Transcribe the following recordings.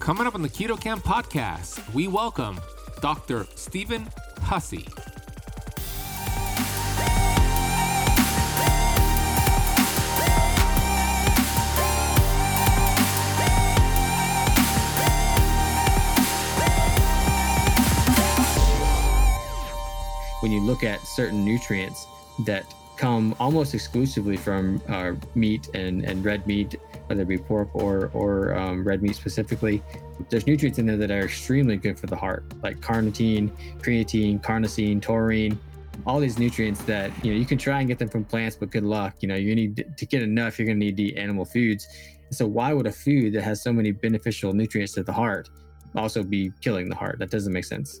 Coming up on the Keto Camp podcast, we welcome Dr. Stephen Hussey. when you look at certain nutrients that come almost exclusively from uh, meat and, and red meat, whether it be pork or, or um, red meat specifically, there's nutrients in there that are extremely good for the heart, like carnitine, creatine, carnosine, taurine, all these nutrients that you know you can try and get them from plants, but good luck. You know, you need to get enough, you're going to need to eat animal foods. So why would a food that has so many beneficial nutrients to the heart also be killing the heart? That doesn't make sense.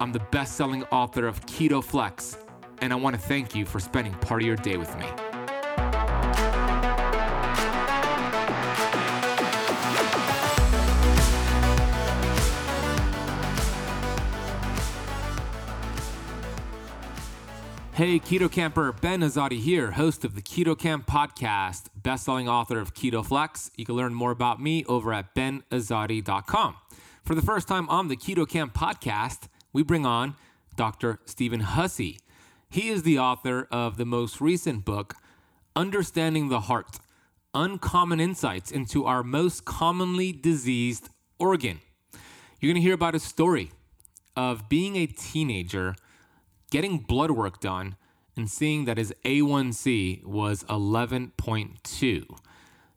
I'm the best selling author of Keto Flex, and I want to thank you for spending part of your day with me. Hey, Keto Camper, Ben Azadi here, host of the Keto Camp podcast, best-selling author of Keto Flex. You can learn more about me over at benazadi.com. For the first time on the Keto Camp podcast, we bring on Dr. Stephen Hussey. He is the author of the most recent book, Understanding the Heart Uncommon Insights into Our Most Commonly Diseased Organ. You're going to hear about his story of being a teenager, getting blood work done, and seeing that his A1C was 11.2.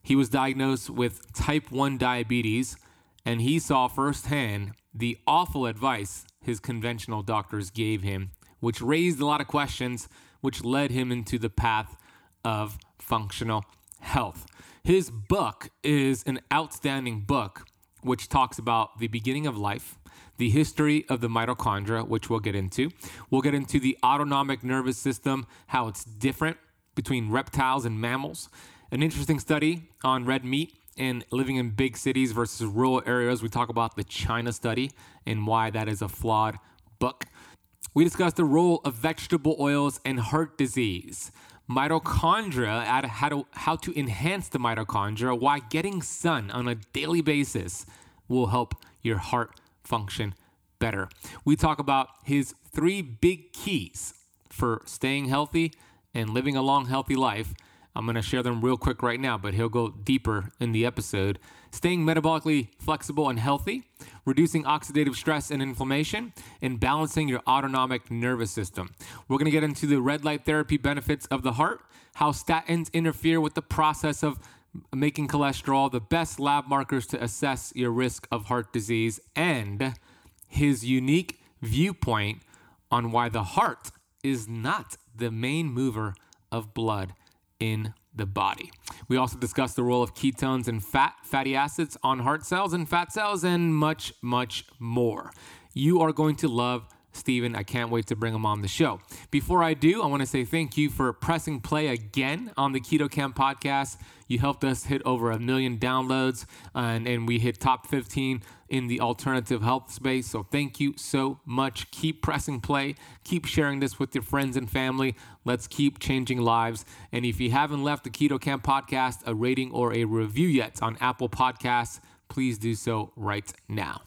He was diagnosed with type 1 diabetes, and he saw firsthand the awful advice his conventional doctors gave him, which raised a lot of questions, which led him into the path of functional health. His book is an outstanding book, which talks about the beginning of life, the history of the mitochondria, which we'll get into. We'll get into the autonomic nervous system, how it's different between reptiles and mammals. An interesting study on red meat and living in big cities versus rural areas. We talk about the China study and why that is a flawed book. We discuss the role of vegetable oils and heart disease, mitochondria, how to, how to enhance the mitochondria, why getting sun on a daily basis will help your heart function better. We talk about his three big keys for staying healthy and living a long, healthy life. I'm going to share them real quick right now, but he'll go deeper in the episode. Staying metabolically flexible and healthy, reducing oxidative stress and inflammation, and balancing your autonomic nervous system. We're going to get into the red light therapy benefits of the heart, how statins interfere with the process of making cholesterol, the best lab markers to assess your risk of heart disease, and his unique viewpoint on why the heart is not the main mover of blood in the body. We also discuss the role of ketones and fat, fatty acids on heart cells and fat cells, and much, much more. You are going to love Stephen. I can't wait to bring him on the show. Before I do, I want to say thank you for pressing play again on the Keto Camp podcast. You helped us hit over a million downloads, and, and we hit top 15 in the alternative health space. So thank you so much. Keep pressing play. Keep sharing this with your friends and family. Let's keep changing lives. And if you haven't left the Keto Camp podcast a rating or a review yet on Apple Podcasts, please do so right now.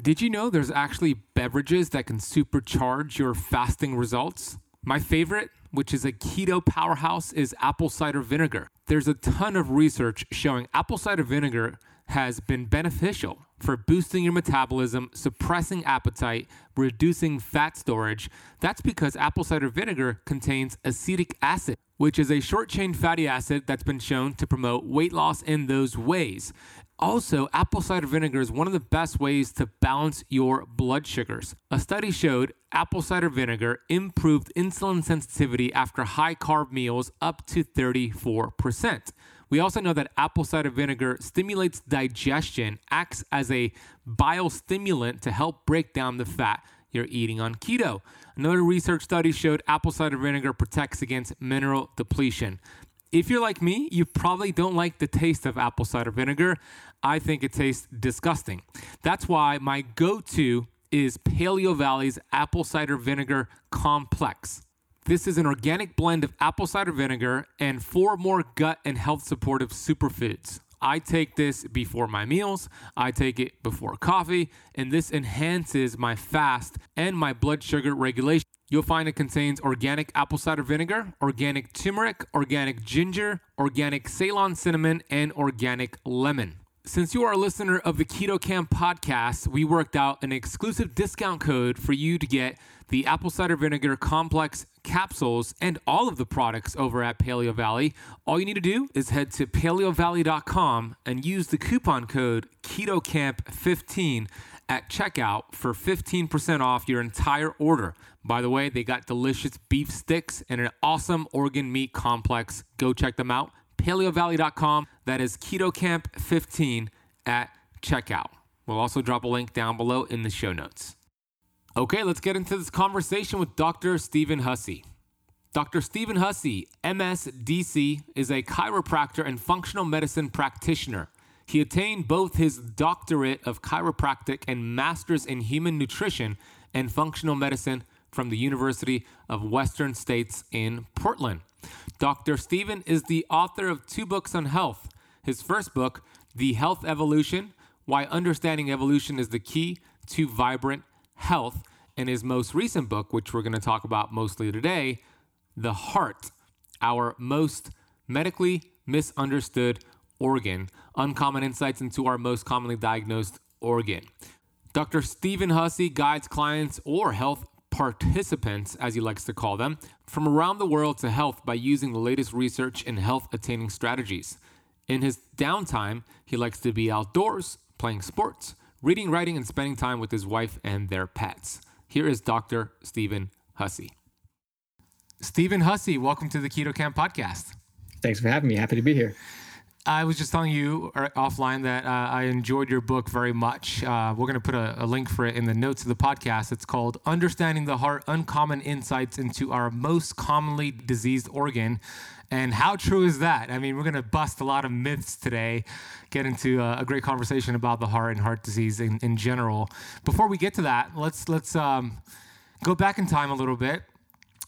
Did you know there's actually beverages that can supercharge your fasting results? My favorite, which is a keto powerhouse, is apple cider vinegar. There's a ton of research showing apple cider vinegar has been beneficial for boosting your metabolism, suppressing appetite, reducing fat storage. That's because apple cider vinegar contains acetic acid, which is a short chain fatty acid that's been shown to promote weight loss in those ways. Also, apple cider vinegar is one of the best ways to balance your blood sugars. A study showed apple cider vinegar improved insulin sensitivity after high carb meals up to 34%. We also know that apple cider vinegar stimulates digestion, acts as a bile stimulant to help break down the fat you're eating on keto. Another research study showed apple cider vinegar protects against mineral depletion. If you're like me, you probably don't like the taste of apple cider vinegar. I think it tastes disgusting. That's why my go to is Paleo Valley's apple cider vinegar complex. This is an organic blend of apple cider vinegar and four more gut and health supportive superfoods. I take this before my meals, I take it before coffee, and this enhances my fast and my blood sugar regulation. You'll find it contains organic apple cider vinegar, organic turmeric, organic ginger, organic Ceylon cinnamon, and organic lemon. Since you are a listener of the Keto Camp podcast, we worked out an exclusive discount code for you to get the apple cider vinegar complex capsules and all of the products over at Paleo Valley. All you need to do is head to paleovalley.com and use the coupon code KetoCamp15 at checkout for 15% off your entire order. By the way, they got delicious beef sticks and an awesome organ meat complex. Go check them out paleovalley.com. That is KetoCamp15 at checkout. We'll also drop a link down below in the show notes. Okay, let's get into this conversation with Dr. Stephen Hussey. Dr. Stephen Hussey, MSDC, is a chiropractor and functional medicine practitioner. He attained both his doctorate of chiropractic and master's in human nutrition and functional medicine from the University of Western States in Portland. Dr. Stephen is the author of two books on health. His first book, The Health Evolution Why Understanding Evolution is the Key to Vibrant Health, and his most recent book, which we're going to talk about mostly today, The Heart, Our Most Medically Misunderstood Organ Uncommon Insights into Our Most Commonly Diagnosed Organ. Dr. Stephen Hussey guides clients or health participants, as he likes to call them, from around the world to health by using the latest research in health attaining strategies. In his downtime, he likes to be outdoors, playing sports, reading, writing, and spending time with his wife and their pets. Here is Dr. Stephen Hussey. Stephen Hussey, welcome to the Keto Camp podcast. Thanks for having me. Happy to be here. I was just telling you uh, offline that uh, I enjoyed your book very much. Uh, we're going to put a, a, link for it in the notes of the podcast. It's called Understanding the Heart Uncommon Insights into Our Most Commonly Diseased Organ. And how true is that? I mean, we're going to bust a lot of myths today, get into a, a, great conversation about the heart and heart disease in, in general. Before we get to that, let's, let's um, go back in time a little bit.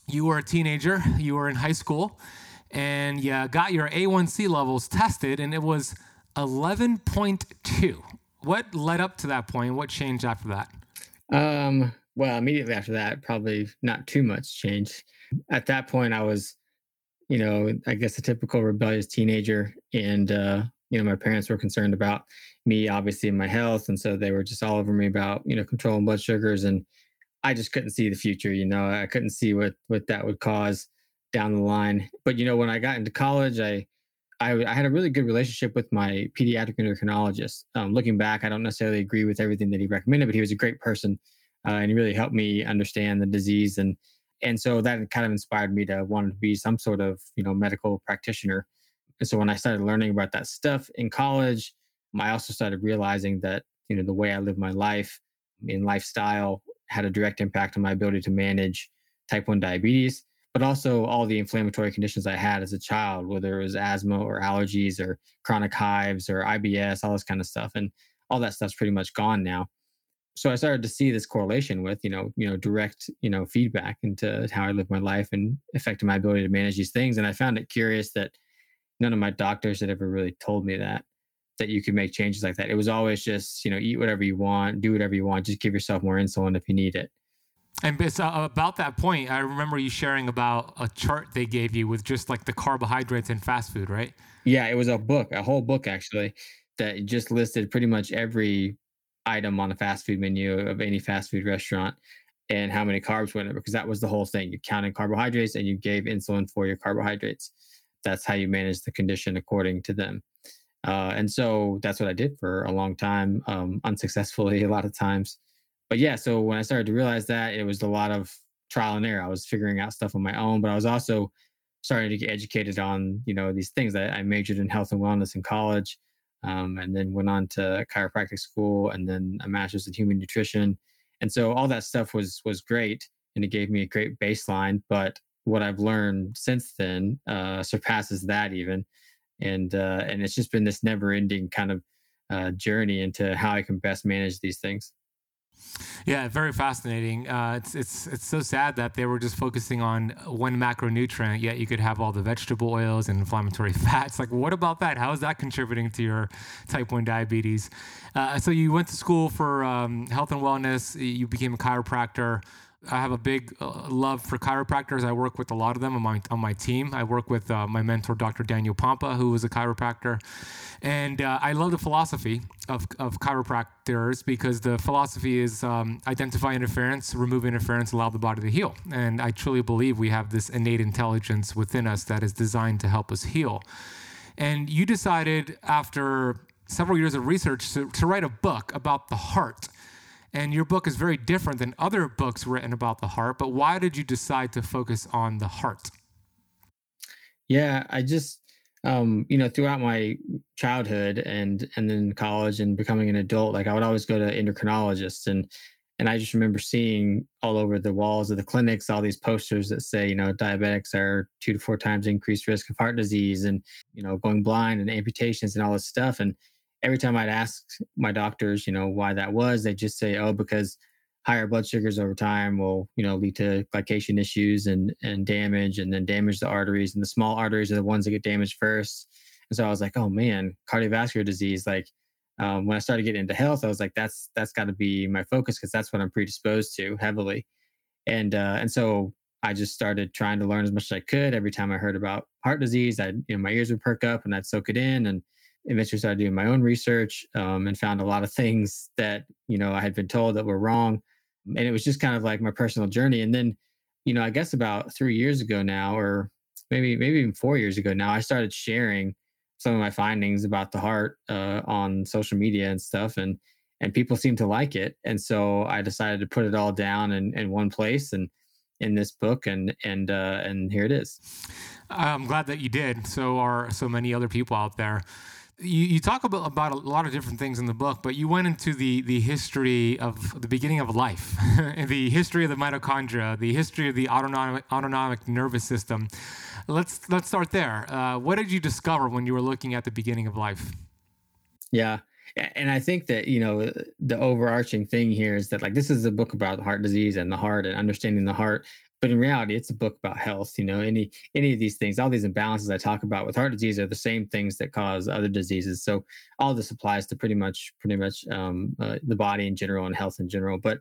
You were a teenager, you were in high school and you got your A1C levels tested, and it was 11.2. What led up to that point? What changed after that? Um, well, immediately after that, probably not too much change. At that point, I was, you know, I guess a typical rebellious teenager, and uh, you know, my parents were concerned about me, obviously, and my health, and so they were just all over me about, you know, controlling blood sugars, and I just couldn't see the future. You know, I couldn't see what what that would cause down the line. But you know, when I got into college, I I, I had a really good relationship with my pediatric endocrinologist. Um, looking back, I don't necessarily agree with everything that he recommended, but he was a great person, uh, and he really helped me understand the disease and and so that kind of inspired me to want to be some sort of you know medical practitioner. And so when I started learning about that stuff in college, I also started realizing that you know the way I live my life in lifestyle had a direct impact on my ability to manage type 1 diabetes but also all the inflammatory conditions I had as a child, whether it was asthma or allergies or chronic hives or IBS, all this kind of stuff. And all that stuff's pretty much gone now. So I started to see this correlation with, you know, you know, direct, you know, feedback into how I live my life and affecting my ability to manage these things. And I found it curious that none of my doctors had ever really told me that that you could make changes like that. It was always just, you know, eat whatever you want, do whatever you want, just give yourself more insulin if you need it. And it's uh, about that point, I remember you sharing about a chart they gave you with just like the carbohydrates in fast food, right? Yeah, it was a book, a whole book actually, that just listed pretty much every item on a fast food menu of any fast food restaurant and how many carbs went in because that was the whole thing. You counted carbohydrates and you gave insulin for your carbohydrates. That's how you manage the condition according to them. Uh, and so that's what I did for a long time, um, unsuccessfully a lot of times. But yeah, so when I started to realize that, it was a lot of trial and error. I was figuring out stuff on my own, but I was also starting to get educated on you know these things. I, I majored in health and wellness in college, um, and then went on to chiropractic school, and then a master's in human nutrition. And so all that stuff was was great, and it gave me a great baseline. But what I've learned since then uh, surpasses that even and uh, and it's just been this never ending kind of uh, journey into how I can best manage these things. Yeah, very fascinating. Uh, it's it's it's so sad that they were just focusing on one macronutrient, yet you could have all the vegetable oils and inflammatory fats. Like, what about that? How is that contributing to your type one diabetes? Uh, so you went to school for um, health and wellness. You became a chiropractor. I have a big uh, love for chiropractors. I work with a lot of them on my, on my team. I work with uh, my mentor, Dr. Daniel Pompa, who is a chiropractor. And uh, I love the philosophy of, of chiropractors because the philosophy is um, identify interference, remove interference, allow the body to heal. And I truly believe we have this innate intelligence within us that is designed to help us heal. And you decided after several years of research to, to write a book about the heart and your book is very different than other books written about the heart, but why did you decide to focus on the heart? Yeah, I just um, you know, throughout my childhood and and then college and becoming an adult, like I would always go to endocrinologists and and I just remember seeing all over the walls of the clinics all these posters that say, you know, diabetics are two to four times increased risk of heart disease and, you know, going blind and amputations and all this stuff. And every time I'd ask my doctors, you know, why that was, they just say, oh, because higher blood sugars over time will, you know, lead to glycation issues and and damage, and then damage the arteries. And the small arteries are the ones that get damaged first. And so I was like, oh man, cardiovascular disease. Like um, when I started getting into health, I was like, that's that's got to be my focus because that's what I'm predisposed to heavily. And uh, and so I just started trying to learn as much as I could. Every time I heard about heart disease, I you know my ears would perk up and I'd soak it in and eventually started doing my own research um, and found a lot of things that you know I had been told that were wrong, and it was just kind of like my personal journey. And then, you know, I guess about three years ago now, or maybe maybe even four years ago now, I started sharing some of my findings about the heart uh, on social media and stuff, and and people seem to like it, and so I decided to put it all down in, in one place and in this book, and and uh, and here it is. I'm glad that you did. So are so many other people out there you, you talk about, about a lot of different things in the book, but you went into the, the history of the beginning of life, the history of the mitochondria, the history of the autonomic, autonomic nervous system. Let's, let's start there. Uh, what did you discover when you were looking at the beginning of life? Yeah. And I think that, you know, the overarching thing here is that, like, this is a book about heart disease and the heart and understanding the heart but in reality it's a book about health you know any any of these things all these imbalances i talk about with heart disease are the same things that cause other diseases. So all this applies to pretty much pretty much um, uh, the body in general and health in general. But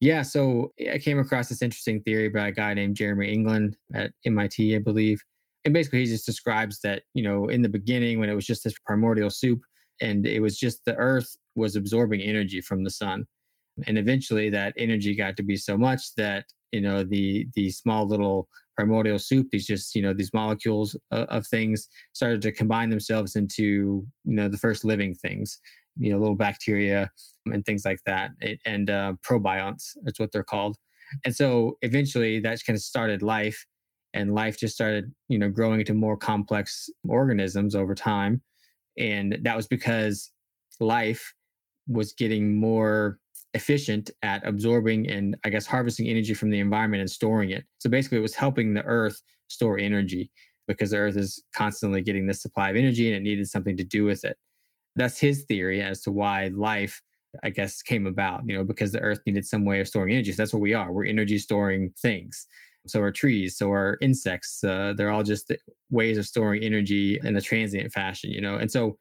yeah so i came across this interesting theory by a guy named jeremy england at mit i believe. And basically he just describes that you know in the beginning when it was just this primordial soup and it was just the earth was absorbing energy from the sun. And eventually that energy got to be so much that you know the the small little primordial soup these just you know these molecules of, of things started to combine themselves into you know the first living things you know little bacteria and things like that it, and uh, protobionts that's what they're called. And so eventually that kind of started life and life just started you know growing into more complex organisms over time. And that was because life was getting more efficient at absorbing and I guess harvesting energy from the environment and storing it. So basically, it was helping the earth store energy because the earth is constantly getting this supply of energy and it needed something to do with it. That's his theory as to why life, I guess, came about, you know, because the earth needed some way of storing energy. So that's what we are. We're energy storing things. So are trees, so are insects. Uh, they're all just ways of storing energy in a transient fashion, you know. And so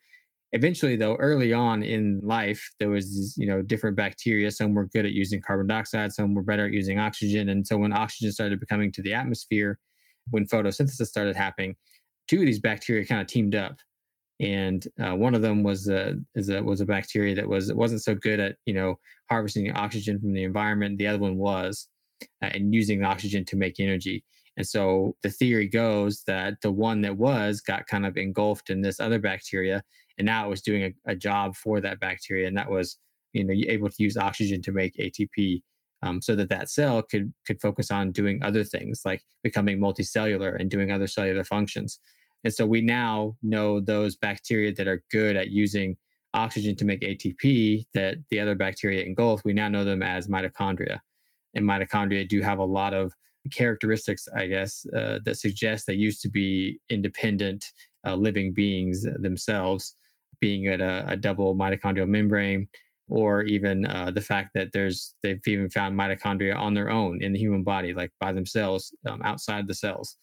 eventually though early on in life there was you know different bacteria. Some were good at using carbon dioxide some were better at using oxygen. And so when oxygen started becoming to the atmosphere when photosynthesis started happening two of these bacteria kind of teamed up. And uh, one of them was a, a was a bacteria that was wasn't so good at you know harvesting oxygen from the environment. The other one was uh, and using oxygen to make energy. And so the theory goes that the one that was got kind of engulfed in this other bacteria, and now it was doing a, a job for that bacteria, and that was you know able to use oxygen to make ATP, um, so that that cell could could focus on doing other things like becoming multicellular and doing other cellular functions. And so we now know those bacteria that are good at using oxygen to make ATP that the other bacteria engulf. We now know them as mitochondria, and mitochondria do have a lot of characteristics, I guess, uh, that suggest they used to be independent uh, living beings themselves, being at a, a double mitochondrial membrane, or even uh, the fact that there's they've even found mitochondria on their own in the human body, like by themselves um, outside the cells,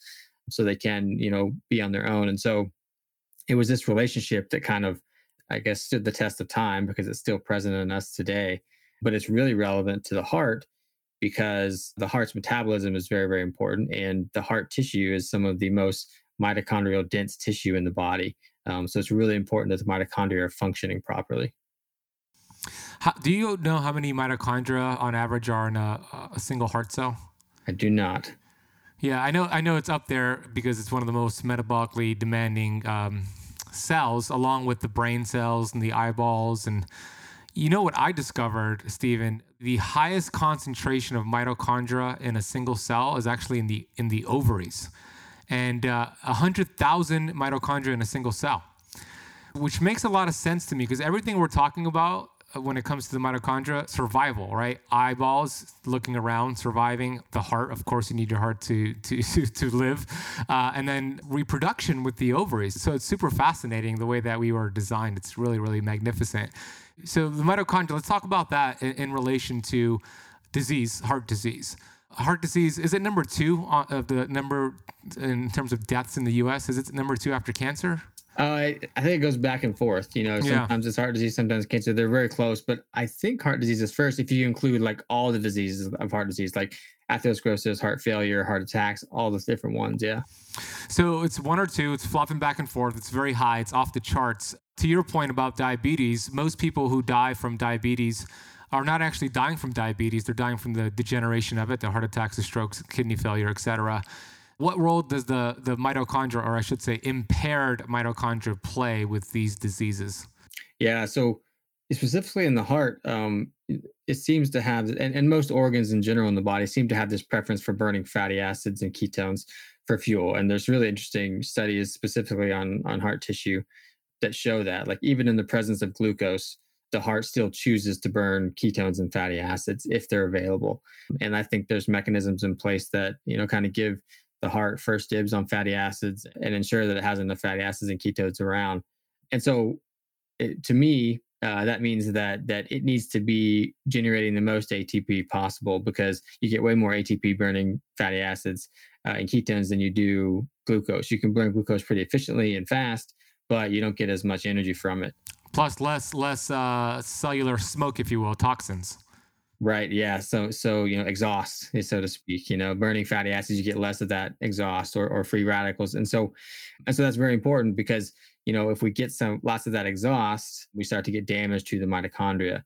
so they can you know be on their own. And so it was this relationship that kind of, I guess, stood the test of time because it's still present in us today. But it's really relevant to the heart because the heart's metabolism is very, very important. And the heart tissue is some of the most mitochondrial dense tissue in the body. Um, so it's really important that the mitochondria are functioning properly. How, do you know how many mitochondria on average are in a, a single heart cell? I do not. Yeah, I know. I know it's up there because it's one of the most metabolically demanding um, cells, along with the brain cells and the eyeballs and you know what I discovered, Stephen? The highest concentration of mitochondria in a single cell is actually in the in the ovaries, and uh, hundred thousand mitochondria in a single cell, which makes a lot of sense to me because everything we're talking about uh, when it comes to the mitochondria, survival, right? Eyeballs, looking around, surviving. The heart, of course, you need your heart to to to live, uh, and then reproduction with the ovaries. So it's super fascinating the way that we were designed. It's really really magnificent. So the mitochondria, let's talk about that in, in relation to disease, heart disease. Heart disease is it number two of the number in terms of deaths in the U.S. Is it number two after cancer? Uh, I, I think it goes back and forth. You know, sometimes yeah. it's heart disease, sometimes cancer. They're very close, but I think heart disease is first if you include like all the diseases of heart disease, like atherosclerosis, heart failure, heart attacks, all those different ones. Yeah. So it's one or two. It's flopping back and forth. It's very high. It's off the charts to your point about diabetes, most people who die from diabetes are not actually dying from diabetes. They're dying from the degeneration of it, the heart attacks, the strokes, kidney failure, et cetera. What role does the, the mitochondria, or I should say, impaired mitochondria, play with these diseases? Yeah, so specifically in the heart, um, it seems to have, and, and most organs in general in the body seem to have this preference for burning fatty acids and ketones for fuel. And there's really interesting studies specifically on on heart tissue that show that like even in the presence of glucose the heart still chooses to burn ketones and fatty acids if they're available and i think there's mechanisms in place that you know kind of give the heart first dibs on fatty acids and ensure that it has enough fatty acids and ketones around and so it, to me uh, that means that that it needs to be generating the most ATP possible because you get way more ATP burning fatty acids uh, and ketones than you do glucose. You can burn glucose pretty efficiently and fast, but you don't get as much energy from it. Plus, less less uh, cellular smoke, if you will, toxins. Right. Yeah. So so you know exhaust, so to speak. You know, burning fatty acids, you get less of that exhaust or, or free radicals, and so and so that's very important because you know if we get some lots of that exhaust, we start to get damage to the mitochondria,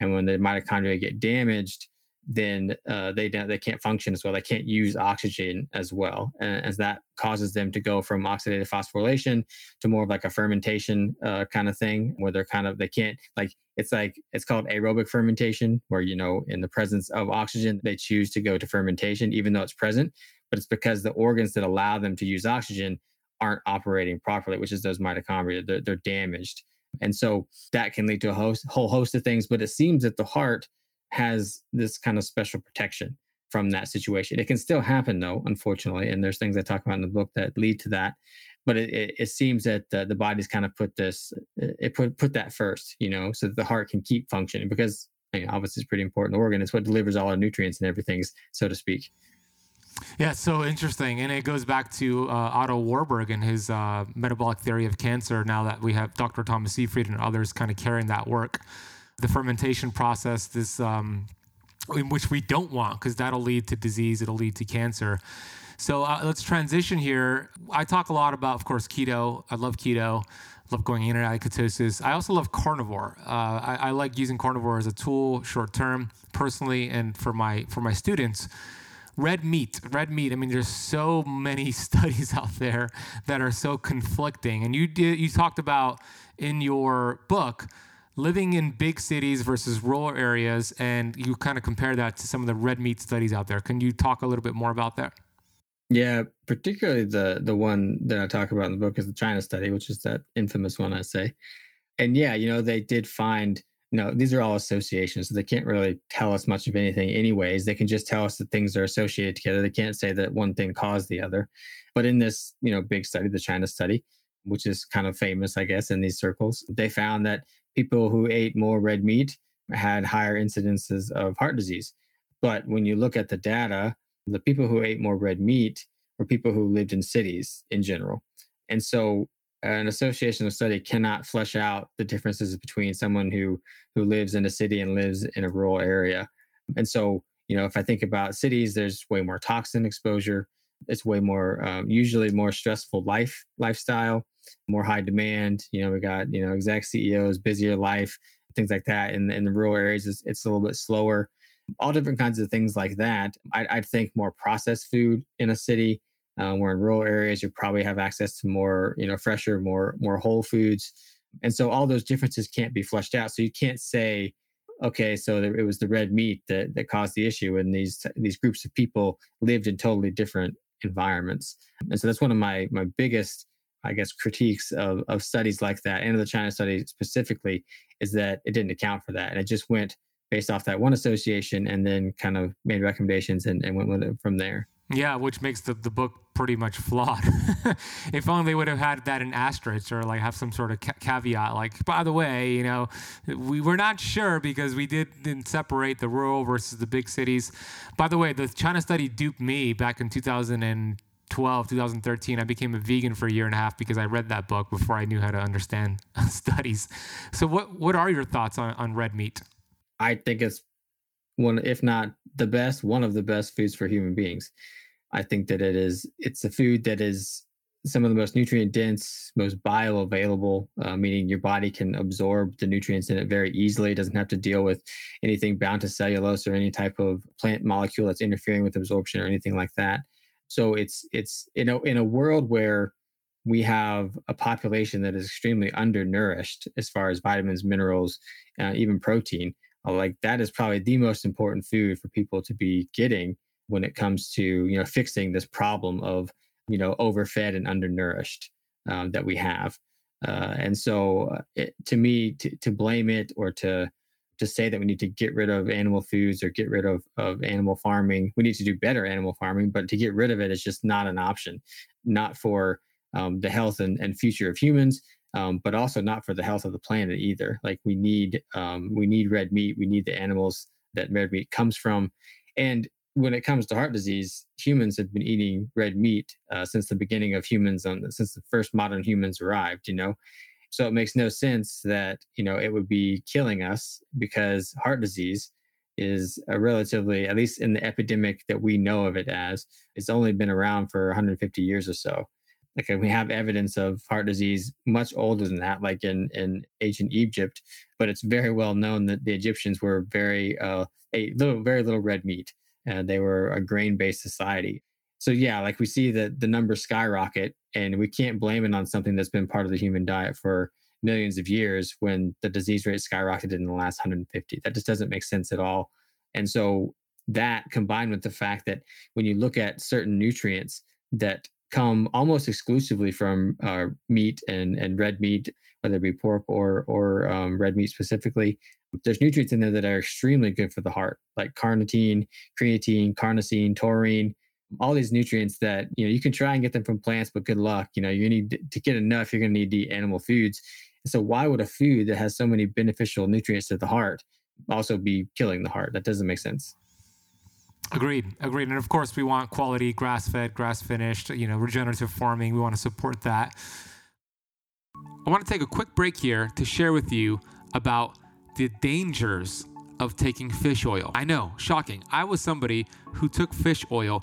and when the mitochondria get damaged, then uh, they they can't function as well. They can't use oxygen as well, and as that causes them to go from oxidative phosphorylation to more of like a fermentation uh, kind of thing, where they're kind of they can't like it's like it's called aerobic fermentation, where you know in the presence of oxygen they choose to go to fermentation even though it's present, but it's because the organs that allow them to use oxygen aren't operating properly, which is those mitochondria. They're, they're damaged, and so that can lead to a host, whole host of things. But it seems that the heart has this kind of special protection from that situation. It can still happen though, unfortunately, and there's things I talk about in the book that lead to that. But it, it, it seems that the, the body's kind of put this, it put put that first, you know, so that the heart can keep functioning because obviously it's pretty important organ. It's what delivers all our nutrients and everything, so to speak. Yeah, so interesting, and it goes back to uh, Otto Warburg and his uh, metabolic theory of cancer. Now that we have Dr. Thomas Seyfried and others kind of carrying that work the fermentation process, this um, in which we don't want, because that'll lead to disease, it'll lead to cancer. So uh, let's transition here. I talk a lot about, of course, keto. I love keto. love going in and out of ketosis. I also love carnivore. Uh, I, I, like using carnivore as a tool, short term, personally, and for my for my students. red meat, red meat. I mean, there's so many studies out there that are so conflicting. And you did, you talked about in your book living in big cities versus rural areas, and you kind of compare that to some of the red meat studies out there. Can you talk a little bit more about that? Yeah, particularly the the one that I talk about in the book is the China study, which is that infamous one I say. And yeah, you know, they did find you know, these are all associations, so they can't really tell us much of anything, anyways. They can just tell us that things are associated together. They can't say that one thing caused the other. But in this, you know, big study, the China study, which is kind of famous, I guess, in these circles, they found that people who ate more red meat had higher incidences of heart disease. But when you look at the data, the people who ate more red meat were people who lived in cities in general. And so an associational study cannot flesh out the differences between someone who who lives in a city and lives in a rural area. And so, you know, if I think about cities, there's way more toxin exposure. It's way more um, usually more stressful life lifestyle, more high demand. You know, we got you know exec CEOs, busier life, things like that. In in the rural areas, it's, it's a little bit slower. All different kinds of things like that. I, I'd think more processed food in a city uh, where in rural areas you probably have access to more, you know, fresher, more more whole foods, and so all those differences can't be fleshed out. So you can't say, okay, so there, it was the red meat that that caused the issue, and these these groups of people lived in totally different environments. And so that's one of my my biggest, I guess, critiques of of studies like that, and of the China study specifically, is that it didn't account for that, and it just went based off that one association, and then kind of made recommendations and, and went with it from there. Yeah, which makes the, the book pretty much flawed. if only they would have had that in asterisk or like have some sort of ca- caveat, like, by the way, you know, we were not sure because we did, didn't separate the rural versus the big cities. By the way, the China study duped me back in 2012, 2013. I became a vegan for a year and a half because I read that book before I knew how to understand studies. So, what, what are your thoughts on, on red meat? I think it's one, if not the best, one of the best foods for human beings. I think that it is it's a food that is some of the most nutrient dense, most bioavailable, uh, meaning your body can absorb the nutrients in it very easily. It doesn't have to deal with anything bound to cellulose or any type of plant molecule that's interfering with absorption or anything like that. So it's it's you know in a world where we have a population that is extremely undernourished as far as vitamins, minerals, uh, even protein. Uh, like that is probably the most important food for people to be getting when it comes to you know fixing this problem of you know overfed and undernourished um, that we have uh, and so uh, it, to me to, to blame it or to to say that we need to get rid of animal foods or get rid of, of animal farming. We need to do better animal farming but to get rid of it is just not an option. Not for um, the health and, and future of humans um, but also not for the health of the planet either. Like we need um, we need red meat. We need the animals that red meat comes from. And when it comes to heart disease, humans have been eating red meat uh, since the beginning of humans, on since the first modern humans arrived. You know, so it makes no sense that you know it would be killing us because heart disease is a relatively, at least in the epidemic that we know of it as, it's only been around for 150 years or so. Like we have evidence of heart disease much older than that, like in in ancient Egypt, but it's very well known that the Egyptians were very uh, a little, very little red meat and they were a grain based society. So yeah, like we see that the numbers skyrocket, and we can't blame it on something that's been part of the human diet for millions of years when the disease rate skyrocketed in the last 150. That just doesn't make sense at all. And so that combined with the fact that when you look at certain nutrients that come almost exclusively from uh, meat and, and red meat, whether it be pork or or um, red meat specifically, there's nutrients in there that are extremely good for the heart, like carnitine, creatine, carnosine, taurine, all these nutrients that you know you can try and get them from plants, but good luck. You know, you need to get enough, you're going to need to eat animal foods. So why would a food that has so many beneficial nutrients to the heart also be killing the heart? That doesn't make sense. Agreed. Agreed. And of course, we want quality grass fed, grass finished, you know, regenerative farming. We want to support that. I want to take a quick break here to share with you about the dangers of taking fish oil. I know, shocking. I was somebody who took fish oil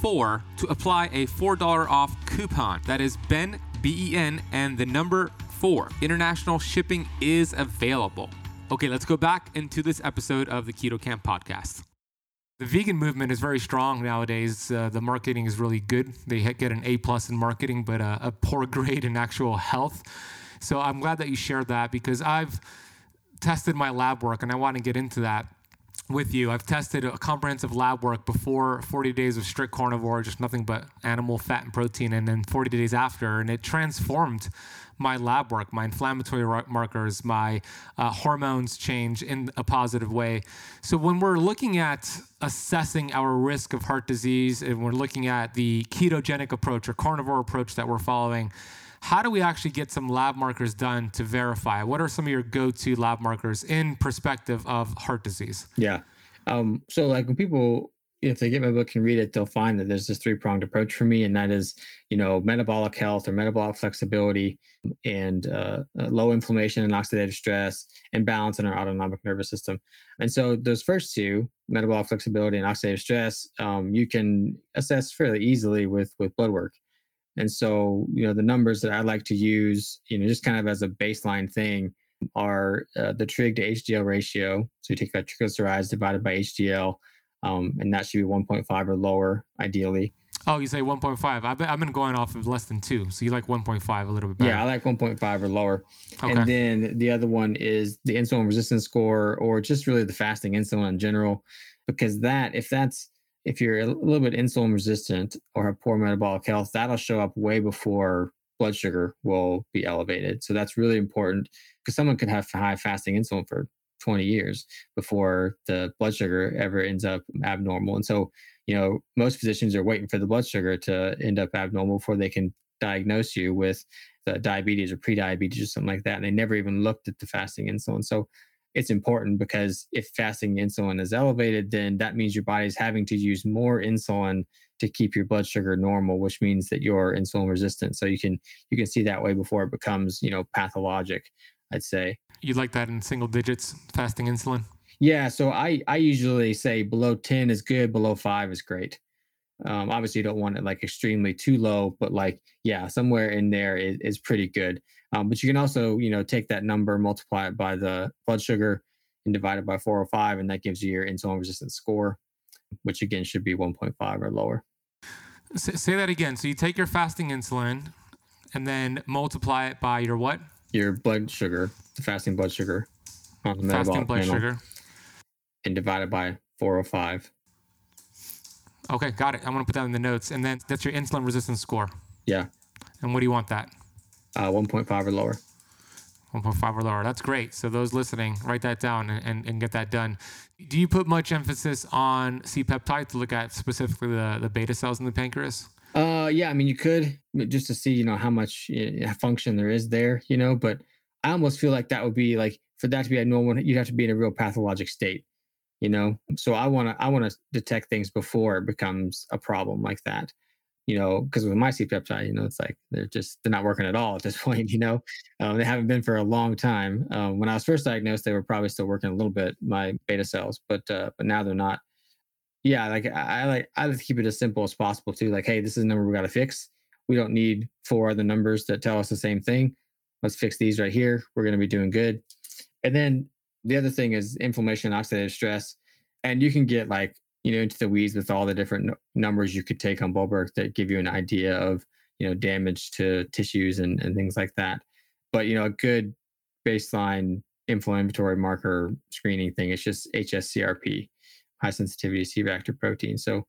BEN4 to apply a $4 off coupon. That is BEN, B E N, and the number 4. International shipping is available. Okay, let's go back into this episode of the Keto Camp podcast. The vegan movement is very strong nowadays. Uh, the marketing is really good. They get an A plus in marketing, but a, a poor grade in actual health. So I'm glad that you shared that because I've tested my lab work, and I want to get into that with you. I've tested a comprehensive lab work before 40 days of strict carnivore, just nothing but animal fat and protein, and then 40 days after, and it transformed my lab work, my inflammatory markers, my uh, hormones change in a positive way. So when we're looking at assessing our risk of heart disease, and we're looking at the ketogenic approach or carnivore approach that we're following, how do we actually get some lab markers done to verify? What are some of your go-to lab markers in perspective of heart disease? Yeah. Um, so like when people if they get my book and read it, they'll find that there's this three pronged approach for me, and that is, you know, metabolic health or metabolic flexibility and uh, low inflammation and oxidative stress and balance in our autonomic nervous system. And so those first two, metabolic flexibility and oxidative stress, um, you can assess fairly easily with with blood work. And so, you know, the numbers that I like to use, you know, just kind of as a baseline thing are uh, the trig to HDL ratio. So you take that triglycerides divided by HDL um, and that should be 1.5 or lower, ideally. Oh, you say 1.5. I've been, I've been going off of less than two. So you like 1.5 a little bit better. Yeah, I like 1.5 or lower. Okay. And then the other one is the insulin resistance score or just really the fasting insulin in general. Because that, if that's, if you're a little bit insulin resistant or have poor metabolic health, that'll show up way before blood sugar will be elevated. So that's really important because someone could have high fasting insulin for 20 years before the blood sugar ever ends up abnormal. And so, you know, most physicians are waiting for the blood sugar to end up abnormal before they can diagnose you with the diabetes or prediabetes or something like that. And they never even looked at the fasting insulin. So it's important because if fasting insulin is elevated, then that means your body's having to use more insulin to keep your blood sugar normal, which means that you're insulin resistant. So you can you can see that way before it becomes, you know, pathologic. I'd say. you'd like that in single digits, fasting insulin? Yeah. So I, I usually say below 10 is good, below five is great. Um, obviously, you don't want it like extremely too low, but like, yeah, somewhere in there is, is pretty good. Um, but you can also, you know, take that number, multiply it by the blood sugar and divide it by 405, and that gives you your insulin resistance score, which again should be 1.5 or lower. Say that again. So you take your fasting insulin and then multiply it by your what? your blood sugar, the fasting blood sugar on the fasting blood panel, sugar, and divide it by 405. Okay, got it. I'm gonna put that in the notes, and then that's your insulin resistance score. Yeah. And what do you want that? Uh, 1.5 or lower. 1.5 or lower. That's great. So those listening, write that down and, and, and, get that done. Do you put much emphasis on C-peptide to look at specifically the, the beta cells in the pancreas? Uh, yeah, I mean, you could just to see, you know, how much function there is there, you know, but I almost feel like that would be like for that to be a normal, you'd have to be in a real pathologic state, you know. So I want to, I want to detect things before it becomes a problem like that, you know, because with my C peptide, you know, it's like they're just they're not working at all at this point, you know. Um, they haven't been for a long time. Um, when I was first diagnosed, they were probably still working a little bit my beta cells, but uh, but now they're not. Yeah, like I, I like I like keep it as simple as possible too. Like, hey, this is a number we got to fix. We don't need four other numbers that tell us the same thing. Let's fix these right here. We're going to be doing good. And then the other thing is inflammation, oxidative stress, and you can get like you know into the weeds with all the different numbers you could take on blood that give you an idea of you know damage to tissues and, and things like that. But you know a good baseline inflammatory marker screening thing is just HSCRP, high sensitivity C reactive protein. So,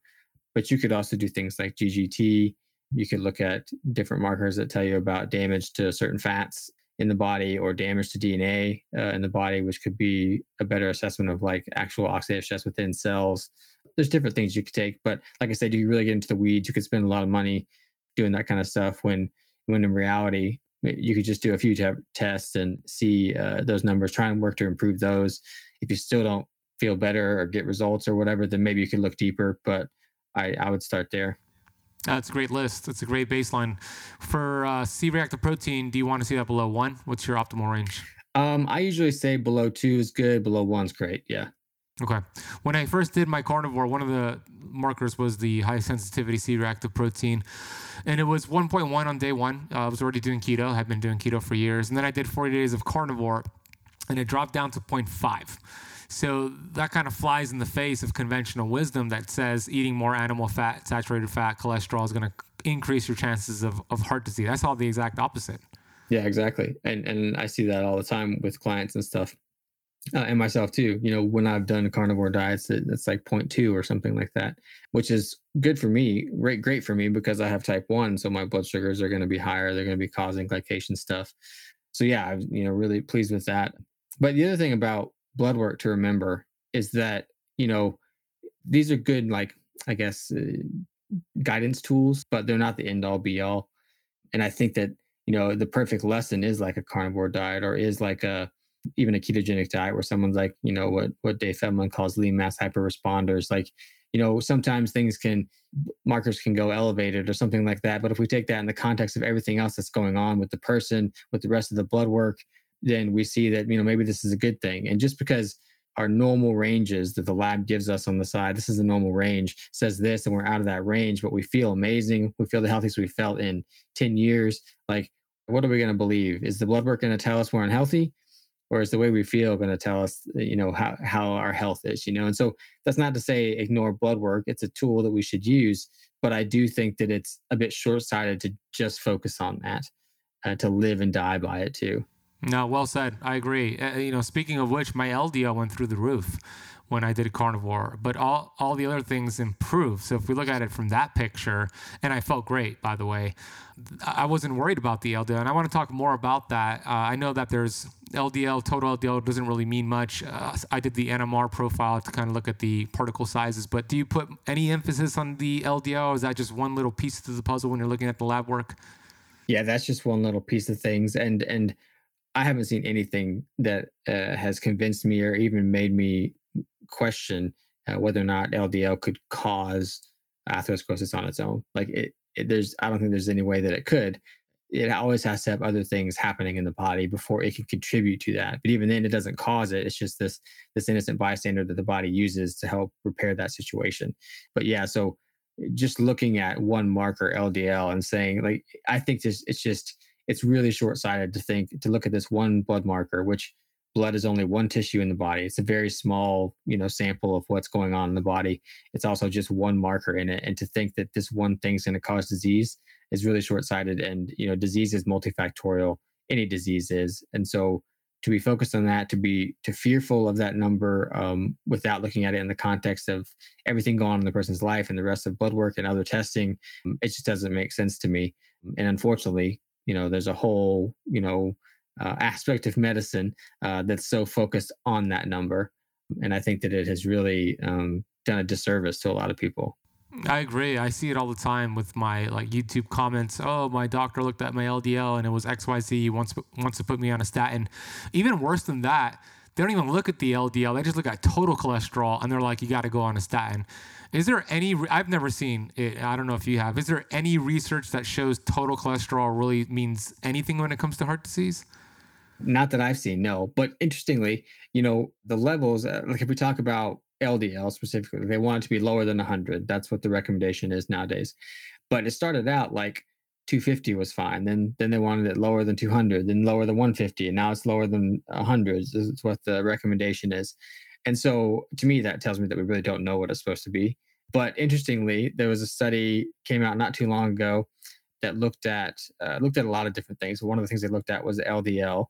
but you could also do things like GGT. You could look at different markers that tell you about damage to certain fats in the body or damage to DNA uh, in the body, which could be a better assessment of like actual oxidative stress within cells. There's different things you could take, but like I said, do you really get into the weeds. You could spend a lot of money doing that kind of stuff when, when in reality, you could just do a few te- tests and see uh, those numbers, try and work to improve those. If you still don't feel better or get results or whatever, then maybe you could look deeper. But I, I would start there. That's a great list. that's a great baseline. For uh, C reactive protein, do you want to see that below one? What's your optimal range? Um, I usually say below two is good, below one's great. Yeah. Okay. When I first did my carnivore, one of the markers was the high sensitivity C reactive protein. And it was 1.1 on day one. Uh, I was already doing keto, I had been doing keto for years. And then I did 40 days of carnivore, and it dropped down to 0.5. So that kind of flies in the face of conventional wisdom that says eating more animal fat, saturated fat, cholesterol is going to increase your chances of, of heart disease. I saw the exact opposite. Yeah, exactly. And and I see that all the time with clients and stuff. Uh, and myself too. You know, when I've done carnivore diets, it, it's like 0.2 or something like that, which is good for me. Great, great for me because I have type one, so my blood sugars are going to be higher. They're going to be causing glycation stuff. So yeah, I'm you know really pleased with that. But the other thing about blood work to remember is that you know these are good like i guess uh, guidance tools but they're not the end all be all and i think that you know the perfect lesson is like a carnivore diet or is like a even a ketogenic diet where someone's like you know what what dave feldman calls lean mass hyper responders like you know sometimes things can markers can go elevated or something like that. But if we take that in the context of everything else that's going on with the person with the rest of the blood work then we see that you know maybe this is a good thing. And just because our normal ranges that the lab gives us on the side this is the normal range says this and we're out of that range but we feel amazing we feel the healthiest we felt in 10 years like what are we going to believe? Is the blood work going to tell us we're unhealthy or is the way we feel going to tell us you know how, how our health is you know and so that's not to say ignore blood work it's a tool that we should use but i do think that it's a bit short-sighted to just focus on that uh, to live and die by it too no, well said. I agree. Uh, you know, speaking of which, my LDL went through the roof when I did carnivore, but all all the other things improved. So if we look at it from that picture, and I felt great, by the way, I wasn't worried about the LDL, and I want to talk more about that. Uh, I know that there's LDL, total LDL doesn't really mean much. Uh, I did the NMR profile to kind of look at the particle sizes, but do you put any emphasis on the LDL, is that just one little piece to the puzzle when you're looking at the lab work? Yeah, that's just one little piece of things, and and I haven't seen anything that uh, has convinced me or even made me question uh, whether or not LDL could cause atherosclerosis on its own. Like it, it, there's, I don't think there's any way that it could. It always has to have other things happening in the body before it can contribute to that. But even then, it doesn't cause it. It's just this this innocent bystander that the body uses to help repair that situation. But yeah, so just looking at one marker LDL and saying like, I think this, it's just it's really short-sighted to think to look at this one blood marker which blood is only one tissue in the body. It's a very small you know sample of what's going on in the body. It's also just one marker in it. And to think that this one thing's going to cause disease is really short-sighted. And you know disease is multifactorial. Any disease is. And so to be focused on that to be to fearful of that number um, without looking at it in the context of everything going on in the person's life and the rest of blood work and other testing it just doesn't make sense to me. And unfortunately you know there's a whole you know uh, aspect of medicine uh, that's so focused on that number and i think that it has really um, done a disservice to a lot of people I agree. I see it all the time with my like YouTube comments. Oh, my doctor looked at my LDL and it was XYZ. wants wants to put me on a statin. Even worse than that, they don't even look at the LDL. They just look at total cholesterol and they're like, you got to go on a statin. Is there any? I've never seen it. I don't know if you have. Is there any research that shows total cholesterol really means anything when it comes to heart disease? Not that I've seen, no. But interestingly, you know, the levels, uh, like if we talk about LDL specifically. They want it to be lower than 100. That's what the recommendation is nowadays. But it started out like 250 was fine. Then then they wanted it lower than 200, then lower than 150, and now it's lower than 100. This is what the recommendation is. And so to me, that tells me that we really don't know what it's supposed to be. But interestingly, there was a study came out not too long ago that looked at uh, looked at a lot of different things. One of the things they looked at was LDL,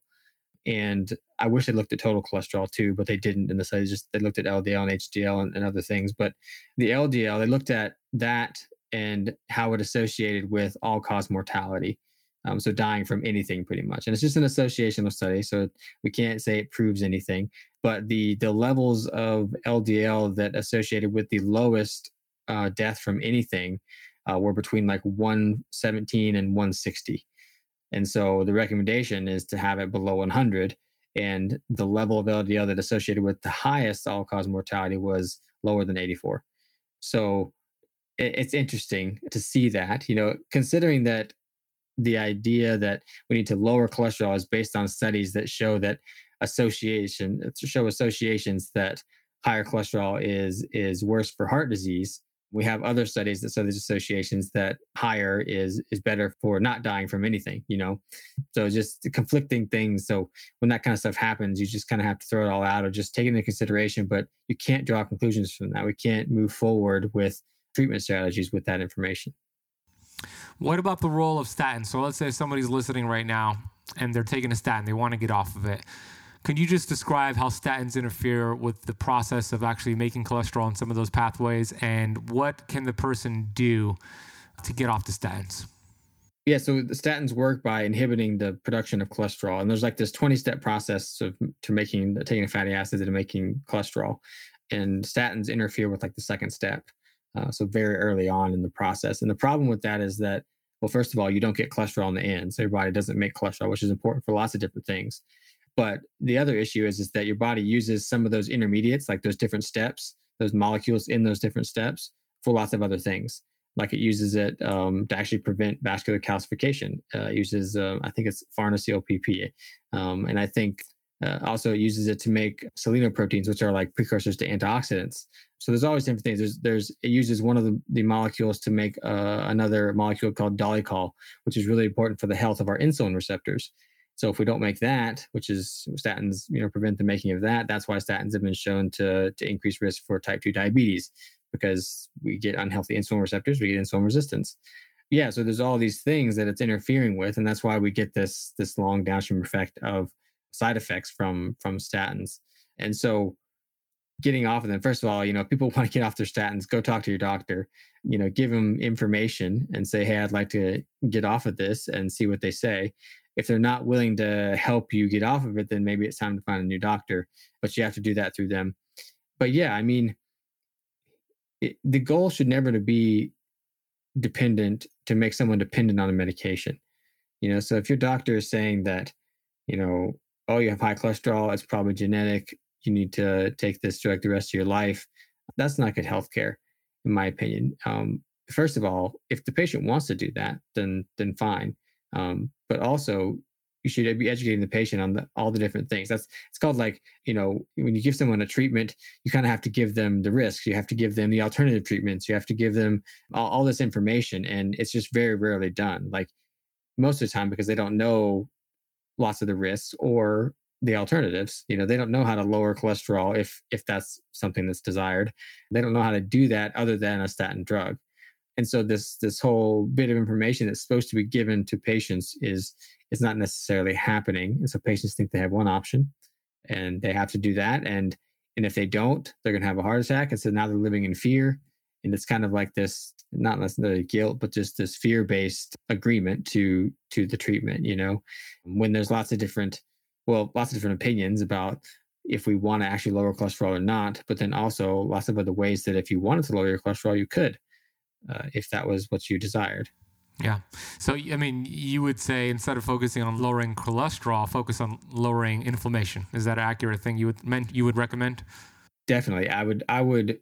and I wish they looked at total cholesterol too, but they didn't in the study. Just they looked at LDL and HDL and, and other things. But the LDL, they looked at that and how it associated with all cause mortality. Um, so dying from anything pretty much. And it's just an associational study. So we can't say it proves anything. But the the levels of LDL that associated with the lowest uh, death from anything uh, were between like 117 and 160. And so the recommendation is to have it below 100. And the level of LDL that associated with the highest all cause mortality was lower than 84. So it's interesting to see that, you know, considering that the idea that we need to lower cholesterol is based on studies that show that association show associations that higher cholesterol is is worse for heart disease we have other studies that show these associations that higher is is better for not dying from anything you know? So just conflicting things. So when that kind of stuff happens you just kind of have to throw it all out or just take it into consideration but you can't draw conclusions from that. We can't move forward with treatment strategies with that information. What about the role of statins so let's say somebody's listening right now and they're taking a statin they want to get off of it can you just describe how statins interfere with the process of actually making cholesterol in some of those pathways and what can the person do to get off the statins? Yeah, so the statins work by inhibiting the production of cholesterol, and there's like this 20 step process of to making taking fatty acid and making cholesterol, and statins interfere with like the second step, uh, so very early on in the process. And the problem with that is that, well, first of all, you don't get cholesterol in the end, so your body doesn't make cholesterol, which is important for lots of different things. But the other issue is, is that your body uses some of those intermediates, like those different steps, those molecules in those different steps, for lots of other things. Like it uses it um, to actually prevent vascular calcification. Uh, uses, uh, I think it's farnesylpp, um, and I think uh, also it uses it to make selenoproteins, which are like precursors to antioxidants. So there's always different things. There's, there's it uses one of the, the molecules to make uh, another molecule called dolichol, which is really important for the health of our insulin receptors. So if we don't make that, which is statins, you know, prevent the making of that, that's why statins have been shown to to increase risk for type 2 diabetes because we get unhealthy insulin receptors, we get insulin resistance. Yeah, so there's all these things that it's interfering with and that's why we get this this long downstream effect of side effects from from statins. And so getting off of them first of all you know people want to get off their statins go talk to your doctor you know give them information and say hey i'd like to get off of this and see what they say if they're not willing to help you get off of it, then maybe it's time to find a new doctor. But you have to do that through them. But yeah, I mean, it, the goal should never to be dependent to make someone dependent on a medication. You know, so if your doctor is saying that, you know, oh, you have high cholesterol, it's probably genetic, you need to take this drug the rest of your life, that's not good health care, in my opinion. Um, first of all, if the patient wants to do that, then then fine. Um, but also you should be educating the patient on the, all the different things. That's it's called like you know when you give someone a treatment, you kind of have to give them the risks. You have to give them the alternative treatments. You have to give them all, all this information, and it's just very rarely done. Like most of the time because they don't know lots of the risks or the alternatives. You know they don't know how to lower cholesterol if if that's something that's desired. They don't know how to do that other than a statin drug and so this this whole bit of information that's supposed to be given to patients is is not necessarily happening. And so patients think they have one option and they have to do that. And and if they don't they're going to have a heart attack. And so now they're living in fear. And it's kind of like this not necessarily guilt but just this fear based agreement to to the treatment you know? When there's lots of different well lots of different opinions about if we want to actually lower cholesterol or not but then also lots of other ways that if you wanted to lower your cholesterol you could uh, if that was what you desired. Yeah. So, I mean, you would say instead of focusing on lowering cholesterol, focus on lowering inflammation. Is that an accurate thing you would meant you would recommend? Definitely. I would, I would,